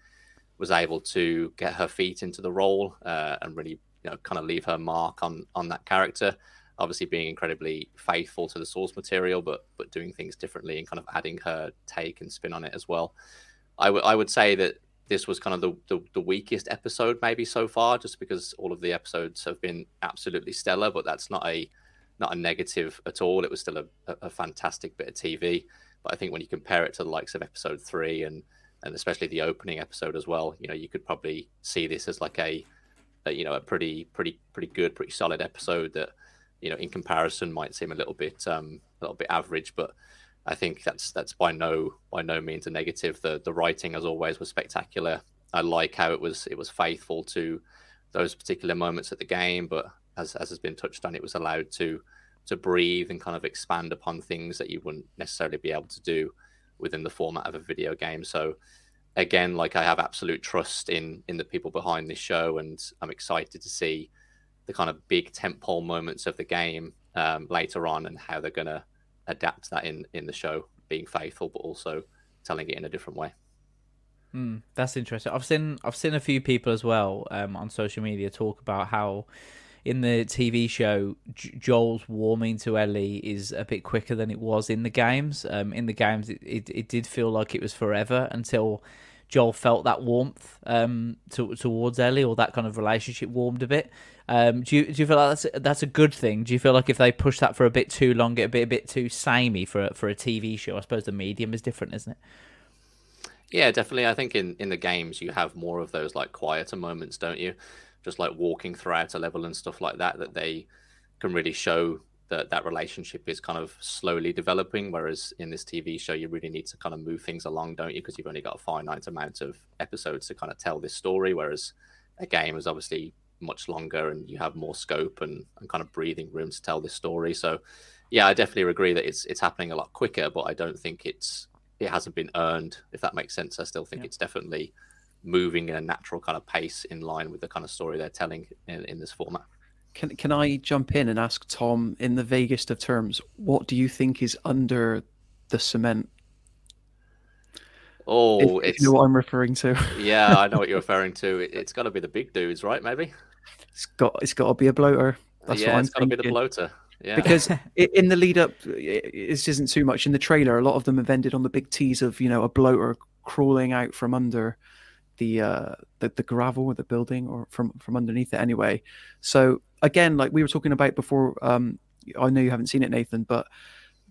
was able to get her feet into the role uh, and really you know kind of leave her mark on on that character obviously being incredibly faithful to the source material, but but doing things differently and kind of adding her take and spin on it as well. I would I would say that this was kind of the, the the weakest episode maybe so far, just because all of the episodes have been absolutely stellar. But that's not a not a negative at all. It was still a, a fantastic bit of TV. But I think when you compare it to the likes of episode three and and especially the opening episode as well, you know, you could probably see this as like a, a you know a pretty pretty pretty good, pretty solid episode that you know, in comparison, might seem a little bit um, a little bit average, but I think that's that's by no by no means a negative. The the writing, as always, was spectacular. I like how it was it was faithful to those particular moments at the game, but as as has been touched on, it was allowed to to breathe and kind of expand upon things that you wouldn't necessarily be able to do within the format of a video game. So again, like I have absolute trust in in the people behind this show, and I'm excited to see the kind of big tentpole moments of the game um, later on and how they're to adapt that in in the show, being faithful but also telling it in a different way. Mm, that's interesting. I've seen I've seen a few people as well um, on social media talk about how in the TV show J- Joel's warming to Ellie is a bit quicker than it was in the games. Um, in the games, it, it it did feel like it was forever until Joel felt that warmth um, to, towards Ellie, or that kind of relationship warmed a bit. Um, do you do you feel like that's a, that's a good thing? Do you feel like if they push that for a bit too long, it'd be a bit too samey for a, for a TV show? I suppose the medium is different, isn't it? Yeah, definitely. I think in in the games you have more of those like quieter moments, don't you? Just like walking throughout a level and stuff like that, that they can really show that that relationship is kind of slowly developing. Whereas in this TV show, you really need to kind of move things along, don't you? Because you've only got a finite amount of episodes to kind of tell this story. Whereas a game is obviously much longer and you have more scope and, and kind of breathing room to tell this story. So yeah, I definitely agree that it's it's happening a lot quicker, but I don't think it's it hasn't been earned, if that makes sense. I still think Yeah. it's definitely moving in a natural kind of pace in line with the kind of story they're telling in, in this format. Can can I jump in and ask Tom, in the vaguest of terms, what do you think is under the cement? Oh, if, you know what I'm referring to. yeah, I know what you're referring to. It, it's got to be the big dudes, right? Maybe. It's got it's got to be a bloater. That's yeah, what I'm it's got to be the bloater. Yeah, Because in the lead up, this isn't too much in the trailer. A lot of them have ended on the big tease of you know a bloater crawling out from under the uh the, the gravel of the building or from from underneath it anyway. So again, like we were talking about before, um, I know you haven't seen it, Nathan, but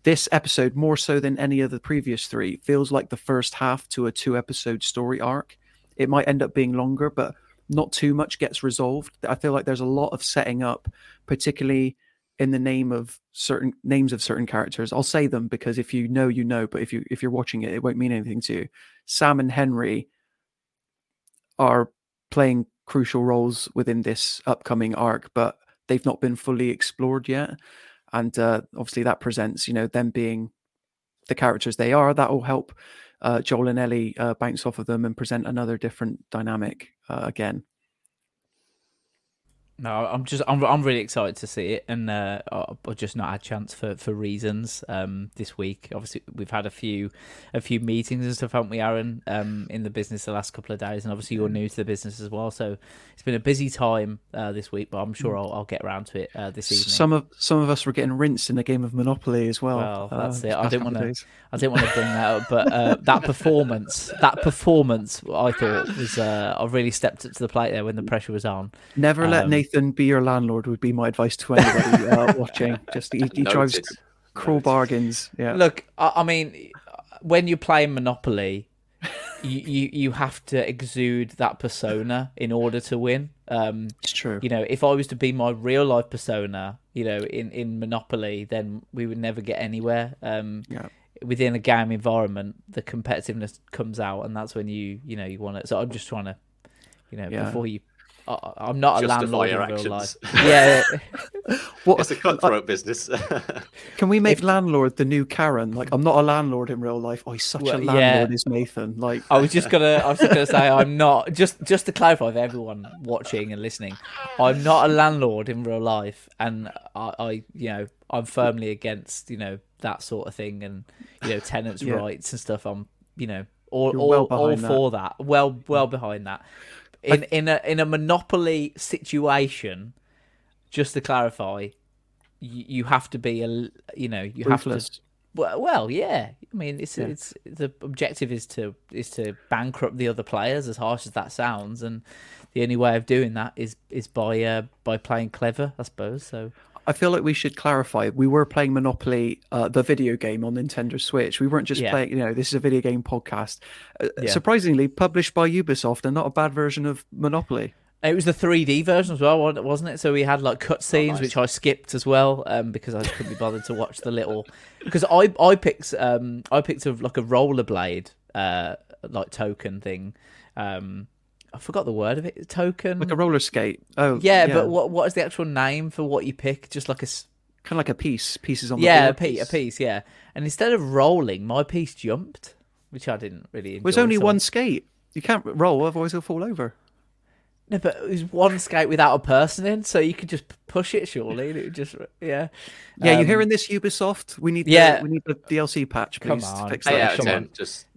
this episode more so than any of the previous three feels like the first half to a two episode story arc. It might end up being longer, but not too much gets resolved. I feel like there's a lot of setting up, particularly in the name of certain names of certain characters. I'll say them because if you know, you know. But if you if you're watching it, it won't mean anything to you. Sam and Henry are playing crucial roles within this upcoming arc, but they've not been fully explored yet. And uh, obviously, that presents you know them being the characters they are. That will help uh, Joel and Ellie uh, bounce off of them and present another different dynamic uh, again. No, I'm just I'm I'm really excited to see it, and uh, I- I've just not had a chance for, for reasons um, this week. Obviously, we've had a few a few meetings and stuff, haven't we, Aaron? Um, in the business the last couple of days, and obviously you're new to the business as well, so it's been a busy time uh, this week. But I'm sure I'll, I'll get around to it uh, this evening. Some of some of us were getting rinsed in a game of Monopoly as well. Well, uh, that's it. I didn't want to. I didn't want to bring that up, but uh, that performance, that performance, I thought was. Uh, I really stepped up to the plate there when the pressure was on. Never let Um, Nathan be your landlord. Would be my advice to anybody uh, watching. Just he, he drives cruel Noted. bargains. Yeah. Look, I, I mean, when you play Monopoly, you, you you have to exude that persona in order to win. Um, It's true. you know, if I was to be my real life persona, you know, in in Monopoly, then we would never get anywhere. Um, Yeah. within a game environment, the competitiveness comes out, and that's when you you know you want it. So I'm just trying to, you know, Yeah. before you. I, I'm not a landlord your in real actions. life. Yeah, What, it's a cutthroat business. can we make landlord the new Karen? Like, I'm not a landlord in real life. Oh, he's such Well, a yeah. landlord, is Nathan. Like, I was just gonna, I was just gonna say, I'm not. Just, just to clarify for everyone watching and listening, I'm not a landlord in real life, and I, I you know, I'm firmly against, you know, that sort of thing, and you know, tenants' Yeah. rights and stuff. I'm, you know, all, You're all, well all that. for that. Well, well behind that. In in a in a monopoly situation, just to clarify, you, you have to be a you know, you have to well, well, yeah. I mean, it's Yeah. it's the objective is to is to bankrupt the other players, as harsh as that sounds, and the only way of doing that is is by uh, by playing clever, I suppose. So I feel like we should clarify. We were playing Monopoly, uh, the video game on Nintendo Switch. We weren't just Yeah. playing. You know, this is a video game podcast. Uh, Yeah. Surprisingly, published by Ubisoft, and not a bad version of Monopoly. it was the 3D version as well, wasn't it? So we had like cutscenes, nice. which I skipped as well, um, because I couldn't be bothered to watch the little. Because I I picked um I picked a, like a rollerblade uh like token thing, um. I forgot the word of it. Token, Like a roller skate. Oh, yeah, but what what is the actual name for what you pick? Just like a s- kind of like a piece, pieces on the yeah, a piece, a piece, yeah. And instead of rolling, my piece jumped, which I didn't really enjoy. There's only so- one skate. You can't roll, otherwise it'll fall over. No, but it was one skate without a person in, so you could just push it. Surely, and it would just yeah. Yeah, you Um, hearing this, Ubisoft? We need yeah. the, we need the DLC patch, Come please. to on. fix that. out come ten, on. just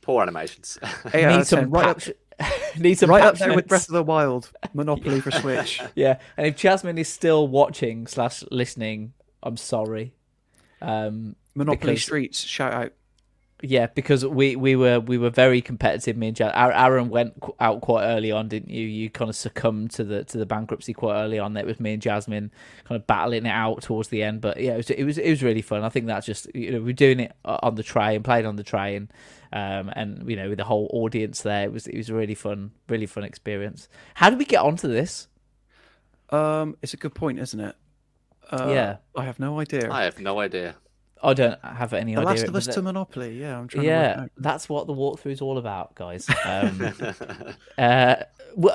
poor animations. Eight out Need some 10, right up, patch. need some right up there with. Breath of the Wild, Monopoly for Switch. Yeah, and if Jasmine is still watching slash listening, I'm sorry. Um, Monopoly Because- Streets, shout out. Yeah, because we, we were we were very competitive. Me and Jan, Aaron went out quite early on, didn't you? You kind of succumbed to the to the bankruptcy quite early on. It was me and Jasmine kind of battling it out towards the end. But yeah, it was it was it was really fun. I think that's just you know we're doing it on the train, playing on the train, um, and you know with the whole audience there, it was it was a really fun, really fun experience. How did we get onto this? Um, it's a good point, isn't it? Uh, Yeah. I have no idea. I have no idea. I don't have any idea. the idea. Last of Us to Monopoly. Yeah, I'm trying yeah, that's what the walkthrough is all about, guys. Um, uh,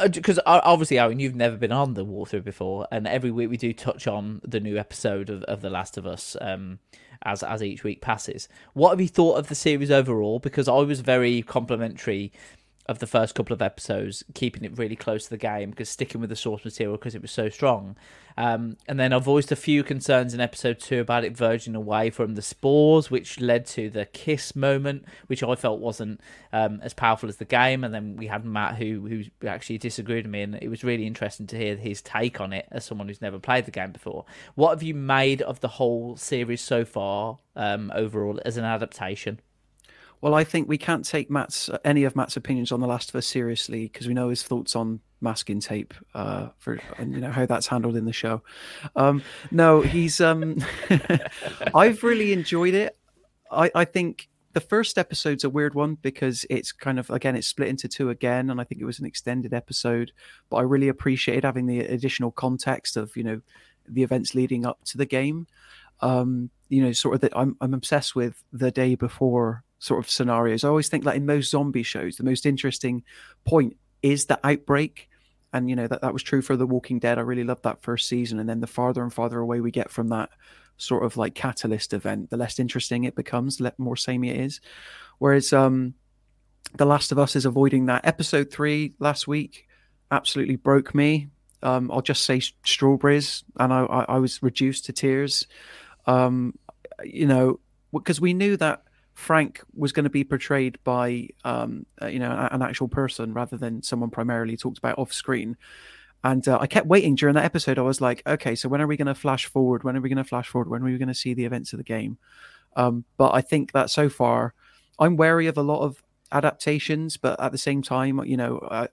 because obviously, Aaron, you've never been on the walkthrough before, and every week we do touch on the new episode of, of The Last of Us um, as as each week passes. What have you thought of the series overall? Because I was very complimentary of the first couple of episodes, keeping it really close to the game, because sticking with the source material because it was so strong. Um, and then I voiced a few concerns in episode two about it verging away from the spores, which led to the kiss moment, which I felt wasn't um, as powerful as the game. And then we had Matt, who who actually disagreed with me, and it was really interesting to hear his take on it as someone who's never played the game before. What have you made of the whole series so far, um, overall, as an adaptation? Well, I think we can't take Matt's any of Matt's opinions on The Last of Us seriously because we know his thoughts on masking tape uh, for and you know how that's handled in the show. Um, no, he's um, I've really enjoyed it. I, I think the first episode's a weird one because it's kind of again it's split into two again, and I think it was an extended episode. But I really appreciated having the additional context of you know the events leading up to the game. Um, you know, sort of that I'm I'm obsessed with the day before sort of scenarios. I always think that in most zombie shows, the most interesting point is the outbreak. And you know that that was true for The Walking Dead. I really loved that first season, and then the farther and farther away we get from that sort of like catalyst event, the less interesting it becomes, the more samey it is. Whereas um, The Last of Us is avoiding that. Episode three last week absolutely broke me. Um, I'll just say strawberries, and I, I, I was reduced to tears. Um, you know, because we knew that Frank was going to be portrayed by, um, uh, you know, an actual person rather than someone primarily talked about off screen. And uh, I kept waiting during that episode. I was like, okay, so when are we going to flash forward? When are we going to flash forward? When are we going to see the events of the game? Um, but I think that so far, I'm wary of a lot of adaptations, but at the same time, you know, uh,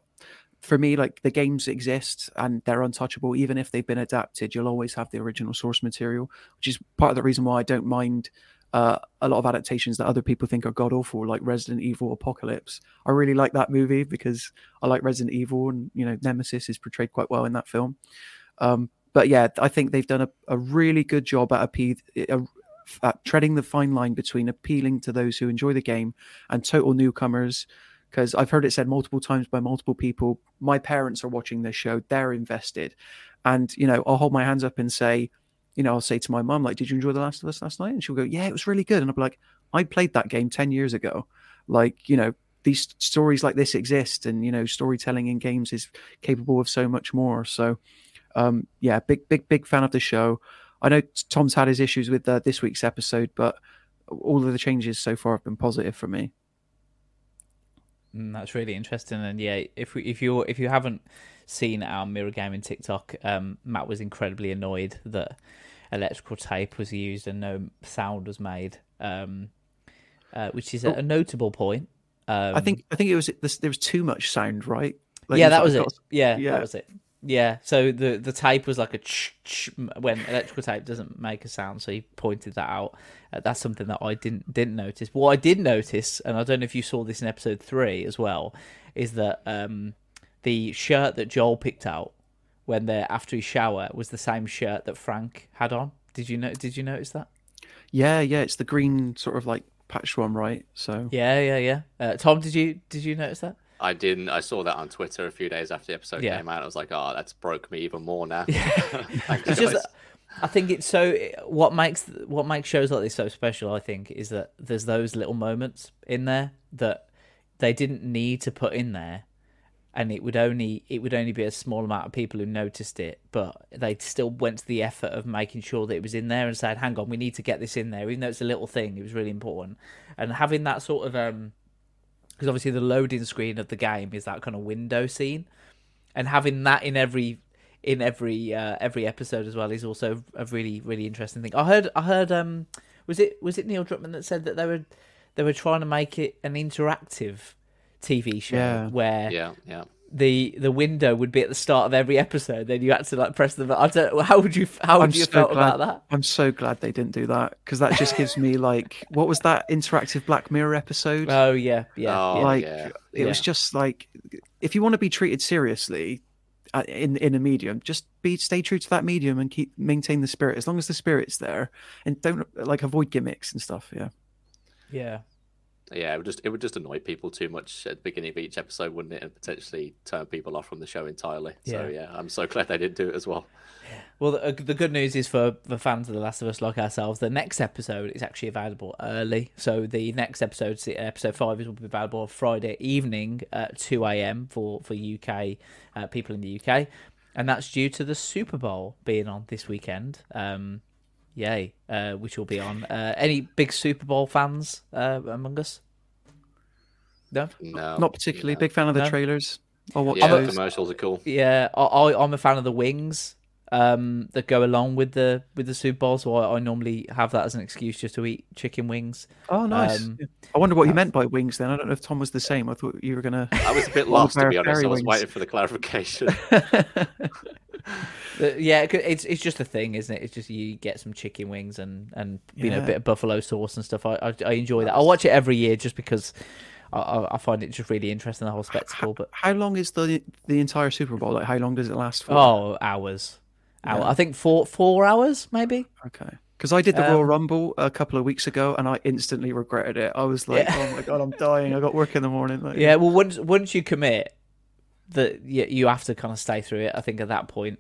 for me, like the games exist and they're untouchable. Even if they've been adapted, you'll always have the original source material, which is part of the reason why I don't mind uh, a lot of adaptations that other people think are god awful, like Resident Evil Apocalypse. I really like that movie because I like Resident Evil, and you know Nemesis is portrayed quite well in that film. Um, but yeah, I think they've done a, a really good job at, appe- uh, at treading the fine line between appealing to those who enjoy the game and total newcomers. Because I've heard it said multiple times by multiple people, my parents are watching this show, they're invested. And, you know, I'll hold my hands up and say, you know, I'll say to my mum, like, did you enjoy The Last of Us last night? And she'll go, yeah, it was really good. And I'll be like, I played that game 10 years ago. Like, you know, these stories like this exist and, you know, storytelling in games is capable of so much more. So, um, yeah, big, big, big fan of the show. I know Tom's had his issues with uh, this week's episode, but all of the changes so far have been positive for me. Mm, that's really interesting, and yeah, if we, if you if you haven't seen our mirror gaming TikTok, um, Matt was incredibly annoyed that electrical tape was used and no sound was made, um, uh, which is a, a notable point. Um, I think I think it was this, there was too much sound, right? Like, yeah, that was like it. Yeah, yeah. that was it. Yeah, so the the tape was like a ch ch when electrical tape doesn't make a sound, so he pointed that out. Uh, that's something that I didn't didn't notice. What I did notice, and I don't know if you saw this in episode three as well, is that um, the shirt that Joel picked out when they're after his shower was the same shirt that Frank had on. Did you know? Did you notice that? Yeah, yeah, it's the green sort of like patch one, right? So Yeah, yeah, yeah. Uh, Tom, did you did you notice that? I didn't. I saw that on Twitter a few days after the episode Yeah. came out. I was like, oh, that's broke me even more now. Thanks, It's just. I think it's so. What makes what makes shows like this so special, I think, is that there's those little moments in there that they didn't need to put in there, and it would only it would only be a small amount of people who noticed it, but they still went to the effort of making sure that it was in there and said, "Hang on, we need to get this in there," even though it's a little thing. It was really important, and having that sort of um, because obviously the loading screen of the game is that kind of window scene, and having that in every in every uh, every episode as well is also a really really interesting thing. I heard I heard um was it was it Neil Druckmann that said that they were they were trying to make it an interactive TV show Yeah. where Yeah, yeah. the the window would be at the start of every episode. Then you had to like press the. button. I don't. How would you? How would I'm you so felt glad, about that? I'm so glad they didn't do that because that just gives me like what was that interactive Black Mirror episode? Oh yeah, yeah. Oh, like yeah. it was just like if you want to be treated seriously uh, in in a medium, just be stay true to that medium and keep maintain the spirit as long as the spirit's there and don't like avoid gimmicks and stuff. Yeah. yeah. Yeah, it would just it would just annoy people too much at the beginning of each episode, wouldn't it? And potentially turn people off from the show entirely. So Yeah. yeah, I'm so glad they didn't do it as well. Well, the, uh, the good news is for the fans of The Last of Us like ourselves, the next episode is actually available early. So the next episode, episode five, is will be available Friday evening at two a.m. for for UK uh, people in the UK, and that's due to the Super Bowl being on this weekend. Um, yay, uh, which will be on. Uh, any big Super Bowl fans uh, among us? No. No, Not particularly no. big fan of the No? trailers. Or what? Yeah, the commercials are cool. Yeah, I, I I'm a fan of the wings um, that go along with the with the Super Bowl. So I, I normally have that as an excuse just to eat chicken wings. Oh, nice. Um, I wonder what you meant by wings. Then I don't know if Tom was the same. I thought you were gonna. I was a bit lost to be honest. I was wings. waiting for the clarification. Yeah, it's it's just a thing, isn't it? It's just you get some chicken wings and and you know a bit of buffalo sauce and stuff. I I, I enjoy that. I watch it every year just because I- I, find it just really interesting the whole spectacle. But How long is the the entire Super Bowl? Like, how long does it last for? oh, hours, hour. Yeah. I think four four hours maybe. Okay. Because I did the Royal Um, Rumble a couple of weeks ago, and I instantly regretted it. I was like, Yeah. "Oh my god, I'm dying! I got work in the morning." Like, Yeah, well, once once you commit, that you, you have to kind of stay through it. I think at that point,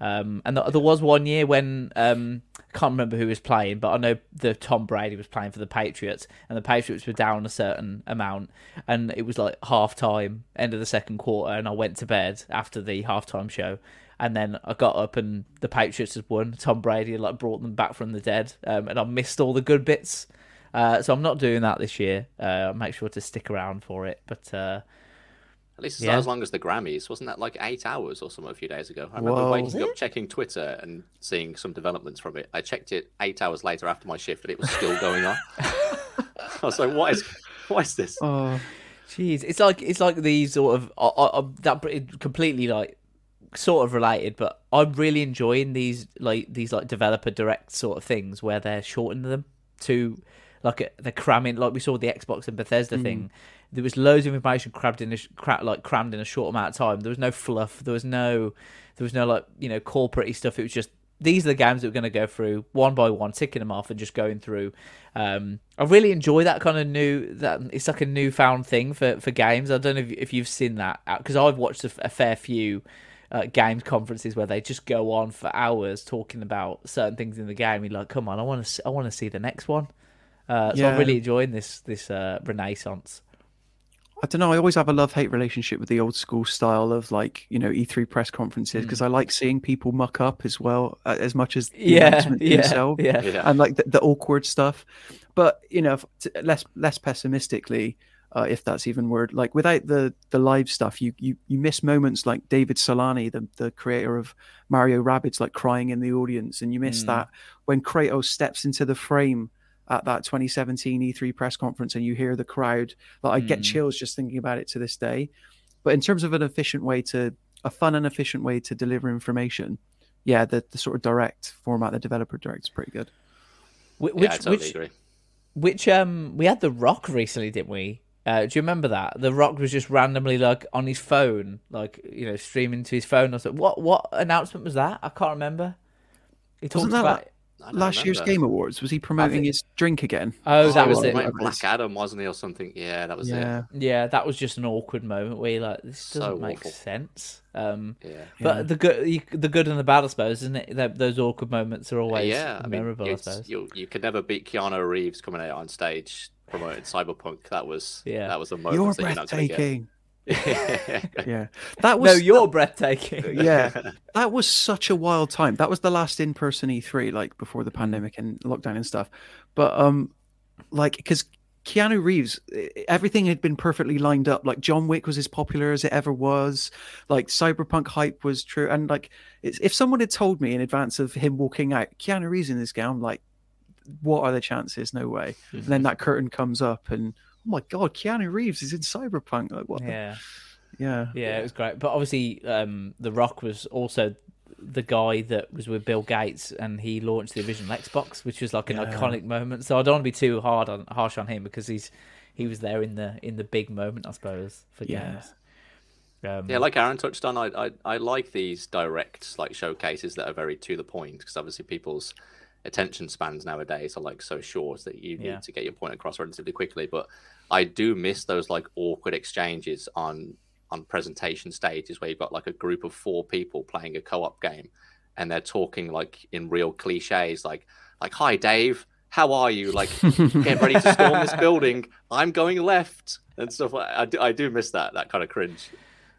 um, and th- there was one year when um, I can't remember who was playing, but I know the Tom Brady was playing for the Patriots, and the Patriots were down a certain amount, and it was like half time, end of the second quarter, and I went to bed after the halftime show. And then I got up and the Patriots had won. Tom Brady had like brought them back from the dead, um, and I missed all the good bits. Uh, so I'm not doing that this year. Uh, I'll make sure to stick around for it. But uh, At least it's Yeah. not as long as the Grammys. Wasn't that like eight hours or something a few days ago? I remember Whoa. waking up, checking Twitter, and seeing some developments from it. I checked it eight hours later after my shift, and it was still going on. I was like, "What is, what is this?" Oh, Jeez, it's like it's like these sort of I, I- that completely like sort of related, but I'm really enjoying these like these like developer direct sort of things where they're shortening them to like a, they're cramming like we saw the Xbox and Bethesda hmm. thing. There was loads of information crammed in a cra- like crammed in a short amount of time. There was no fluff. There was no there was no like you know corporate stuff. It was just these are the games that we're going to go through one by one, ticking them off and just going through. Um, I really enjoy that kind of new. That it's like a newfound thing for, for games. I don't know if, if you've seen that because I've watched a fair few uh, games conferences where they just go on for hours talking about certain things in the game. You're like, come on, I want to I want to see the next one. Uh, so I'm really enjoying this this uh, renaissance. I don't know. I always have a love hate relationship with the old school style of like you know E3 press conferences Mm. because I like seeing people muck up as well uh, as much as the Yeah, announcement yeah, themselves. yeah. Yeah. and like the, the awkward stuff. But you know, f- t- less less pessimistically, uh, if that's even word, like without the the live stuff, you you you miss moments like David Soliani, the the creator of Mario Rabbids, like crying in the audience, and you miss Mm. that when Kratos steps into the frame at that 2017 E3 press conference, and you hear the crowd. Like I get Mm. chills just thinking about it to this day. But in terms of an efficient way to a fun and efficient way to deliver information, yeah, the, the sort of direct format, the developer direct is pretty good. Wh- yeah, Which I totally which agree. Which um we had the Rock recently, didn't we? Uh, do you remember that? The Rock was just randomly like on his phone, like you know, streaming to his phone. I was like, what what announcement was that? I can't remember. He talked Wasn't that about. like- Last year's. Game Awards was he promoting think- his drink again? Oh, that he was was it. promoting Whatever it is. Black Adam, wasn't he, or something? Yeah, that was Yeah, Yeah, that was just an awkward moment where you're like, this doesn't make awful. sense. Um. Yeah. but Yeah. the good, the good and the bad, I suppose, isn't it? That, those awkward moments are always yeah, I mean, memorable. I suppose. you you could never beat Keanu Reeves coming out on stage promoting Cyberpunk. That was Yeah. that was a moment you're that you're not going to get. breathtaking. Yeah, that No, was you're breathtaking. yeah, that was such a wild time. That was the last in-person E3, like before the pandemic and lockdown and stuff. But um, like because Keanu Reeves, everything had been perfectly lined up. Like John Wick was as popular as it ever was. Like Cyberpunk hype was true. And like, it's, if someone had told me in advance of him walking out, Keanu Reeves in this game, I'm like, what are the chances? No way. And then that curtain comes up, and oh my god, Keanu Reeves is in Cyberpunk. Like what? the- Yeah. yeah, Yeah, it was great. But obviously, um, The Rock was also the guy that was with Bill Gates, and he launched the original Xbox, which was like an Yeah. iconic moment. So I don't want to be too hard on harsh on him because he's he was there in the in the big moment, I suppose, for Yeah. games. Um, Yeah, like Aaron touched on, I, I I like these direct like showcases that are very to the point because obviously people's attention spans nowadays are like so short that you Yeah. need to get your point across relatively quickly. But I do miss those like awkward exchanges on on presentation stages where you've got like a group of four people playing a co-op game and they're talking like in real cliches like like hi Dave how are you like get ready to storm this building I'm going left and stuff like I do, I do miss that that kind of cringe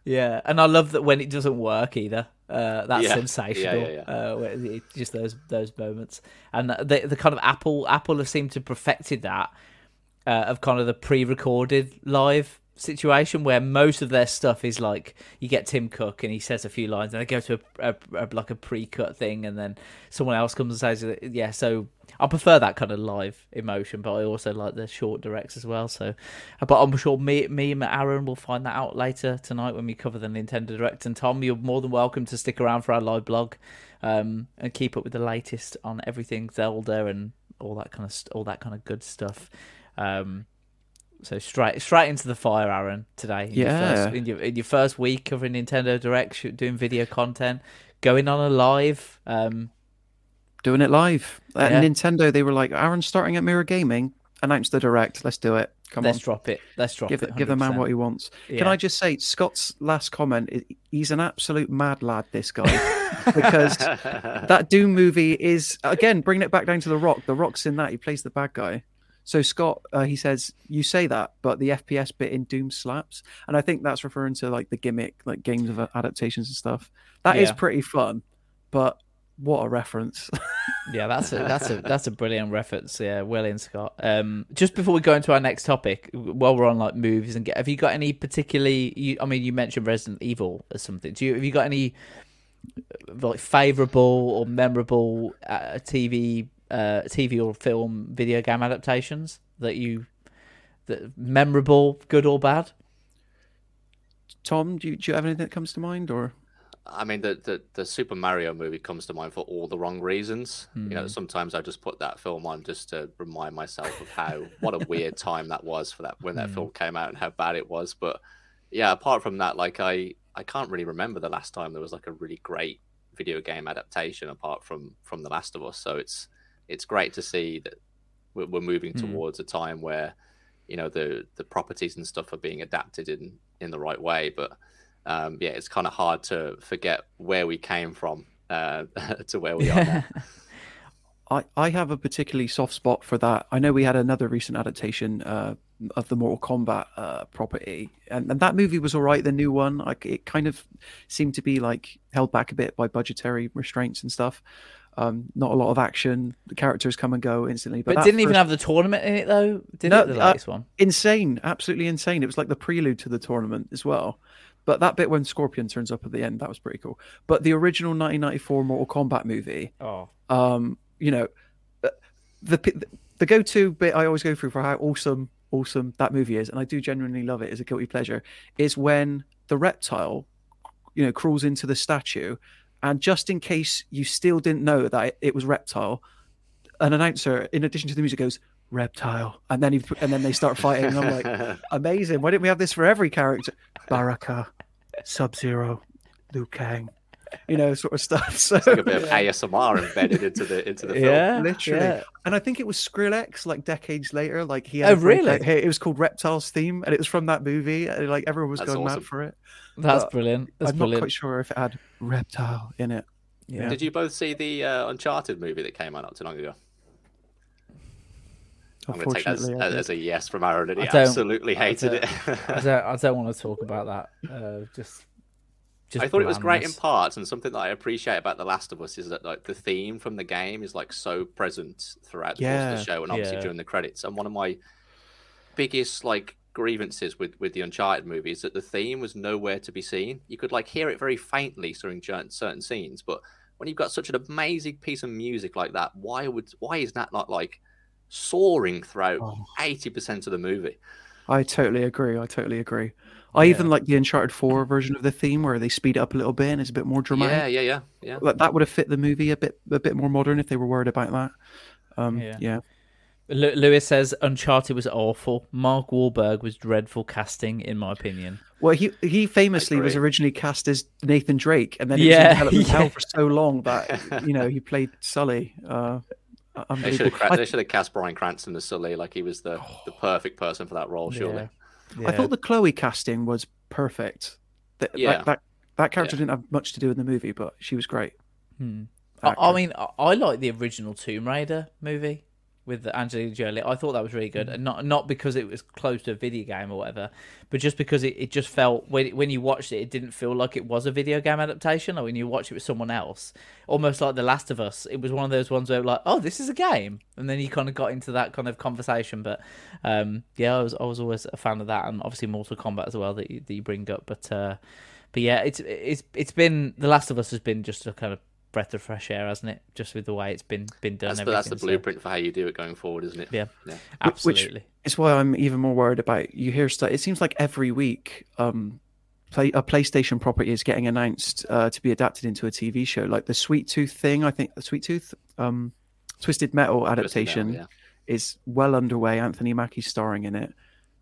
Yeah, and I love that when it doesn't work either. Uh, that's Yeah. sensational. Yeah, yeah. Uh, just those those moments, and the the kind of Apple Apple have seemed to have perfected that uh, of kind of the pre-recorded live situation where most of their stuff is like you get Tim Cook and he says a few lines and they go to a, a, a like a pre-cut thing and then someone else comes and says yeah so I prefer that kind of live emotion but I also like the short directs as well so but I'm sure me me and Aaron will find that out later tonight when we cover the Nintendo Direct and Tom you're more than welcome to stick around for our live blog um, and keep up with the latest on everything Zelda and all that kind of st- all that kind of good stuff um, so straight straight into the fire, Aaron. Today, in your Yeah. first, in your in your first week covering Nintendo Direct, doing video content, going on a live. Um, doing it live. At Yeah. Nintendo, they were like, Aaron's starting at Mirror Gaming. Announce the direct. Let's do it. Come on. let's on. drop it. Let's drop Give, it. it, give the man what he wants. Can I just say, Scott's last comment, he's an absolute mad lad, this guy. because that Doom movie is, again, bringing it back down to The Rock. The Rock's in that. He plays the bad guy. So Scott, uh, he says, you say that, but the FPS bit in Doom slaps. And I think that's referring to like the gimmick, like games of adaptations and stuff. That is Yeah. pretty fun, but what a reference. Yeah, that's a that's a that's a brilliant reference. Yeah, well in Scott. Um, just before we go into our next topic, while we're on like movies and get, have you got any particularly? You, I mean, you mentioned Resident Evil or something. Do you have you got any uh, like favorable or memorable uh, TV, uh, TV or film video game adaptations that you that memorable, good or bad? Tom, do you, do you have anything that comes to mind or? I mean, the, the the Super Mario movie comes to mind for all the wrong reasons. You know, hmm. sometimes I just put that film on just to remind myself of how what a weird time that was for that when that hmm. film came out and how bad it was. But yeah, apart from that, like I I can't really remember the last time there was like a really great video game adaptation apart from from The Last of Us. So it's it's great to see that we're, we're moving hmm. towards a time where you know the the properties and stuff are being adapted in in the right way, but um, yeah, it's kind of hard to forget where we came from uh, to where we are now. I, I have a particularly soft spot for that. I know we had another recent adaptation uh, of the Mortal Kombat uh, property, and, and that movie was all right. The new one, like it kind of seemed to be like held back a bit by budgetary restraints and stuff. Um, not a lot of action. The characters come and go instantly. But, But didn't even have the tournament in it though. Did No, it the uh, one? insane, absolutely insane. It was like the prelude to the tournament as well. But that bit when Scorpion turns up at the end, that was pretty cool. But the original 1994 Mortal Kombat movie, Oh, um, you know, uh, the the, the go-to bit I always go through for how awesome, awesome that movie is, and I do genuinely love it as a guilty pleasure, is when the reptile, you know, crawls into the statue, and just in case you still didn't know that it, it was reptile, an announcer, in addition to the music, goes reptile, and then he and then they start fighting, and I'm like, amazing. Why didn't we have this for every character? Baraka, Sub Zero, Liu Kang, you know, sort of stuff. So It's like a bit of ASMR embedded into the into the film. yeah, literally. yeah. And I think it was Skrillex, like decades later, like he Oh, had a breakout really? hit. It was called Reptiles theme, and it was from that movie. And like everyone was That's going awesome. mad for it. That's But brilliant. That's I'm not quite sure if it had reptile in it. Yeah. Did you both see the uh, Uncharted movie that came out not too long ago? I'm going to take that as, Unfortunately, as a yes from Aaron, and he I absolutely hated it. I don't. I don't want to talk about that. Uh, just. Just I thought it was great in parts, and something that I appreciate about The Last of Us is that like the theme from the game is like so present throughout the course of the show, and obviously Yeah. during the credits. And one of my biggest like grievances with with the Uncharted movie is that the theme was nowhere to be seen. You could like hear it very faintly during certain certain scenes, but when you've got such an amazing piece of music like that, why would why is that not like soaring throughout Oh. eighty percent of the movie? I totally agree. I totally agree. I even like the Uncharted 4 version of the theme where they speed it up a little bit and it's a bit more dramatic. Yeah, yeah, yeah, yeah. Like that would have fit the movie a bit a bit more modern if they were worried about that. Um, Yeah. yeah. Lu- Lewis says Uncharted was awful. Mark Wahlberg was dreadful casting, in my opinion. Well, he he famously was originally cast as Nathan Drake, and then he Yeah, was in development yeah. hell for so long that you know he played Sully. Uh, They should have I, they should have cast Bryan Cranston as Sully, like he was the, the perfect person for that role, surely. Yeah. I thought the Chloe casting was perfect. That, Yeah. that, that that character Yeah. didn't have much to do in the movie, but she was great. Hmm. I, I mean, I, I like the original Tomb Raider movie with Angelina Jolie. I thought that was really good, and not not because it was close to a video game or whatever, but just because it, it just felt when when you watched it, it didn't feel like it was a video game adaptation. Like when you watch it with someone else, almost like The Last of Us, it was one of those ones where like, oh, this is a game, and then you kind of got into that kind of conversation. But um, yeah, I was I was always a fan of that, and obviously Mortal Kombat as well that you, that you bring up. But uh, but yeah, it's it's it's been The Last of Us has been just a kind of breath of fresh air, hasn't it? Just with the way it's been been done. That's, the, that's the so- blueprint for how you do it going forward, isn't it? Yeah, Yeah. Wh- which- absolutely. It's why I'm even more worried about. You hear stuff. It seems like every week, um, play a PlayStation property is getting announced uh, to be adapted into a TV show, like the Sweet Tooth thing. I think the Sweet Tooth, um, Twisted Metal adaptation yeah. is well underway. Anthony Mackie's starring in it.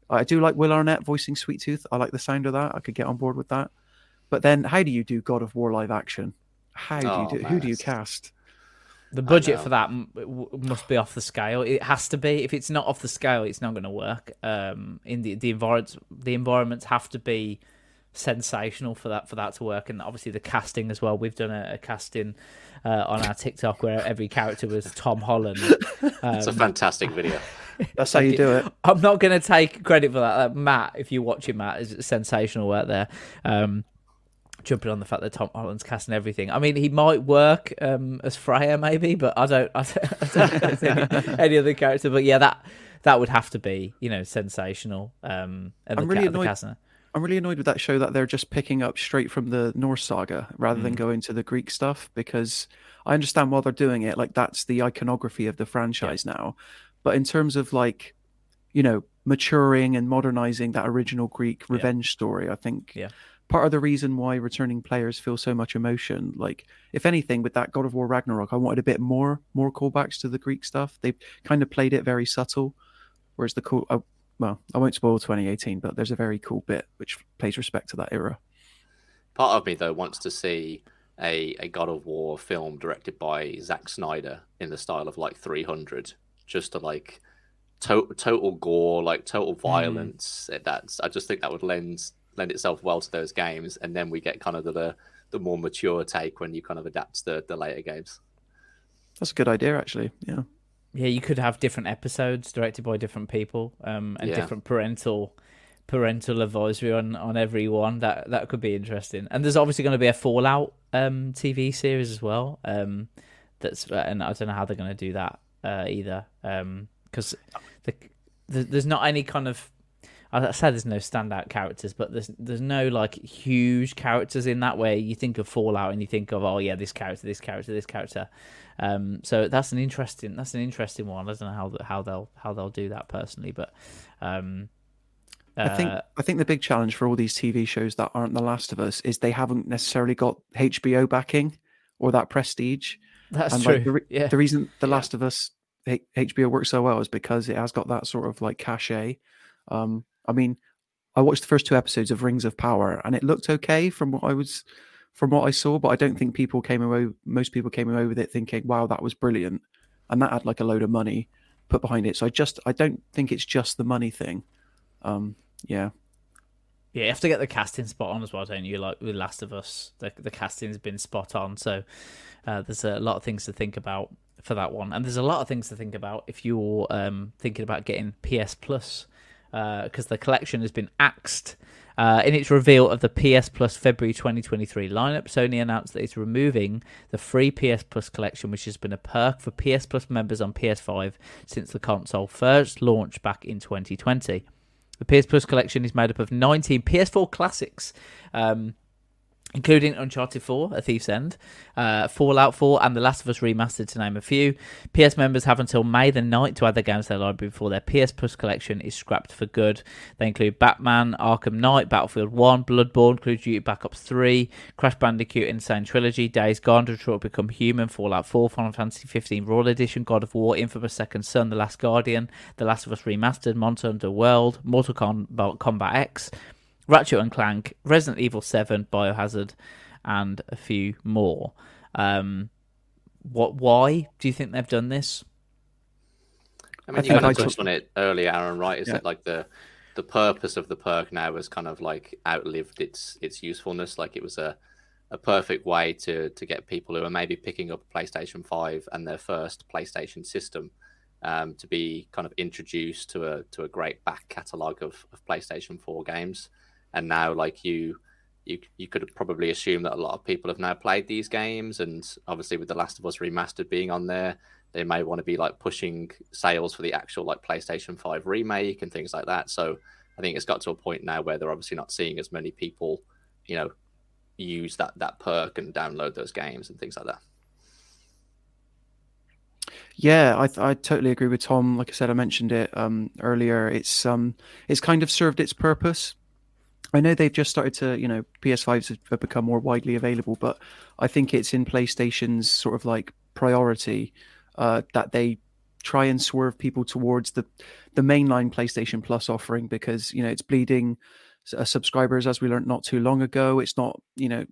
I do like Will Arnett voicing Sweet Tooth. I like the sound of that. I could get on board with that. But then, how do you do God of War live action? How do Oh, you do? man, Who do you cast? The budget for that m- w- must be off the scale. It has to be. If it's not off the scale, it's not going to work. Um, in the the environments, the environments have to be sensational for that for that to work, and obviously the casting as well. We've done a, a casting uh, on our TikTok where every character was Tom Holland. It's a fantastic video. That's how you do it. I'm not going to take credit for that. Uh, Matt, if you're watching, Matt, is sensational work there. Um, jumping on the fact that Tom Holland's casting everything. I mean, he might work um, as Freya, maybe, but I don't. I don't, I don't any, any other character. But yeah, that that would have to be, you know, sensational. Um, and I'm the, really annoyed-. I'm really annoyed with that show that they're just picking up straight from the Norse saga rather Mm. than going to the Greek stuff because I understand while they're doing it, like that's the iconography of the franchise now. But in terms of like, you know, maturing and modernizing that original Greek revenge story, I think Yeah. Part of the reason why returning players feel so much emotion, like if anything, with that God of War Ragnarok, I wanted a bit more more callbacks to the Greek stuff. They kind of played it very subtle, whereas the cool. Uh, well, I won't spoil 2018, but there's a very cool bit which pays respect to that era. Part of me though wants to see a, a God of War film directed by Zack Snyder in the style of like 300, just to like to- total gore, like total violence. That's I just think that would lend lend itself well to those games, and then we get kind of the the, the more mature take when you kind of adapt the the later games. That's a good idea, actually. Yeah. Yeah, you could have different episodes directed by different people, um, and Yeah. different parental parental advisory on on every one. That that could be interesting. And there's obviously going to be a Fallout um, TV series as well. Um, that's uh, and I don't know how they're going to do that uh, either, because the, the, there's not any kind of. I said there's no standout characters, but there's there's no like huge characters in that way. You think of Fallout and you think of oh yeah this character, this character, this character. Um, so that's an interesting that's an interesting one. I don't know how how they'll how they'll do that personally, but um, I think uh, I think the big challenge for all these TV shows that aren't The Last of Us is they haven't necessarily got HBO backing or that prestige. that's and true. like the, re- yeah, the reason The Yeah. Last of Us H- HBO works so well is because it has got that sort of like cachet. Um, I mean, I watched the first two episodes of Rings of Power and it looked okay from what I was from what I saw, but I don't think people came away. Most people came away with it thinking, "Wow, that was brilliant," and that had like a load of money put behind it. So I just I don't think it's just the money thing. Um, yeah. yeah. You have to get the casting spot on as well, don't you? Like with Last of Us, the the casting's been spot on. So uh, there's a lot of things to think about for that one, and there's a lot of things to think about if you're um, thinking about getting PS Plus because the collection has been axed. Uh, in its reveal of the PS Plus February 2023 lineup, Sony announced that it's removing the free PS Plus collection, which has been a perk for PS Plus members on PS5 since the console first launched back in 2020. The PS Plus collection is made up of 19 PS4 classics. Um, including Uncharted 4, A Thief's End, uh, Fallout 4, and The Last of Us Remastered, to name a few. PS members have until May the 9th to add their games to their library before their PS Plus collection is scrapped for good. They include Batman, Arkham Knight, Battlefield 1, Bloodborne, Call of Duty Black Ops 3, Crash Bandicoot N. Sane Trilogy, Days Gone, Detroit Become Human, Fallout 4, Final Fantasy 15 Royal Edition, God of War, Infamous Second Son, The Last Guardian, The Last of Us Remastered, Monster Hunter World, Mortal Kombat X, Ratchet and Clank, Resident Evil 7, Biohazard, and a few more. Um, what? Why do you think they've done this? I mean, I you kind of think I touched on it earlier, Aaron. Right? Is Yeah. it like the the purpose of the perk now has kind of like outlived its its usefulness? Like it was a a perfect way to to get people who are maybe picking up PlayStation Five and their first PlayStation system um, to be kind of introduced to a to a great back catalogue of, of PlayStation Four games. And now, like you, you you could probably assume that a lot of people have now played these games, and obviously with The Last of Us remastered being on there, they may want to be like pushing sales for the actual like PlayStation Five remake and things like that. So I think it's got to a point now where they're obviously not seeing as many people, you know, use that that perk and download those games and things like that. Yeah, I I totally agree with Tom. Like I said, I mentioned it um, earlier. It's um it's kind of served its purpose. I know they've just started to, you know, PS5s have become more widely available, but I think it's in PlayStation's sort of like priority uh, that they try and swerve people towards the the mainline PlayStation Plus offering because you know it's bleeding uh, subscribers as we learned not too long ago. It's not, you know,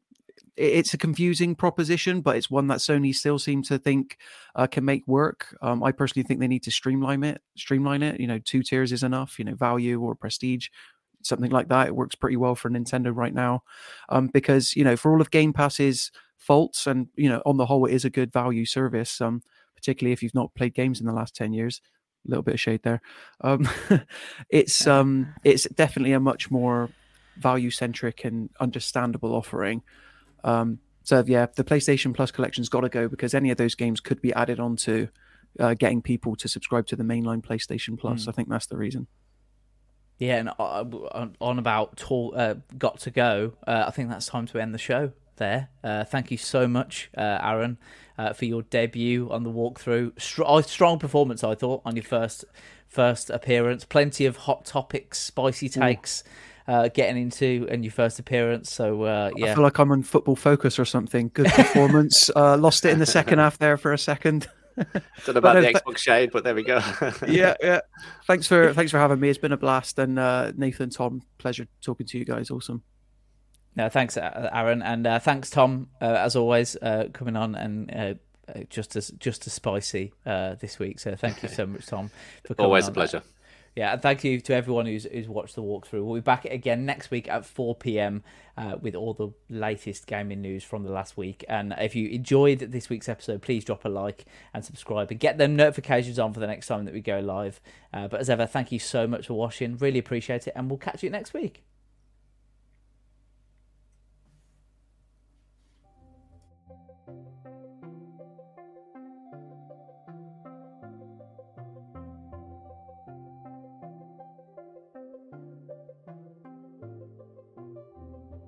it- it's a confusing proposition, but it's one that Sony still seem to think uh, can make work. Um, I personally think they need to streamline it. Streamline it. You know, two tiers is enough. You know, value or prestige, something like that. It works pretty well for Nintendo right now, um, because you know, for all of Game Pass's faults, and you know, on the whole, it is a good value service. Um, particularly if you've not played games in the last ten years. A little bit of shade there. Um, it's um, it's definitely a much more value centric and understandable offering. Um, so yeah, the PlayStation Plus collection's got to go because any of those games could be added on to uh, getting people to subscribe to the mainline PlayStation Plus. I think that's the reason. Yeah, and uh, on- about talk, uh, got to go. Uh, I think that's time to end the show there. Uh, thank you so much, uh, Aaron, uh, for your debut on the walkthrough. Str- oh, strong performance, I thought, on your first first appearance. Plenty of hot topics, spicy takes. Uh, getting into in your first appearance, so uh, I yeah, feel like I'm on Football Focus or something. Good performance. uh, lost it in the second half there for a second. Don't know about no, the Xbox shade, but there we go. yeah, yeah. Thanks for thanks for having me. It's been a blast. And uh, Nathan, Tom, pleasure talking to you guys. Awesome. No, thanks, Aaron, and uh, thanks, Tom, uh, as always, uh, coming on and uh, uh, just as just as spicy uh, this week. So thank you so much, Tom. For coming Always a on. pleasure. Yeah, and thank you to everyone who's who's watched the walkthrough. We'll be back again next week at 4 p.m. Uh, with all the latest gaming news from the last week. And if you enjoyed this week's episode, please drop a like and subscribe and get them notifications on for the next time that we go live. Uh, but as ever, thank you so much for watching. Really appreciate it, and we'll catch you next week.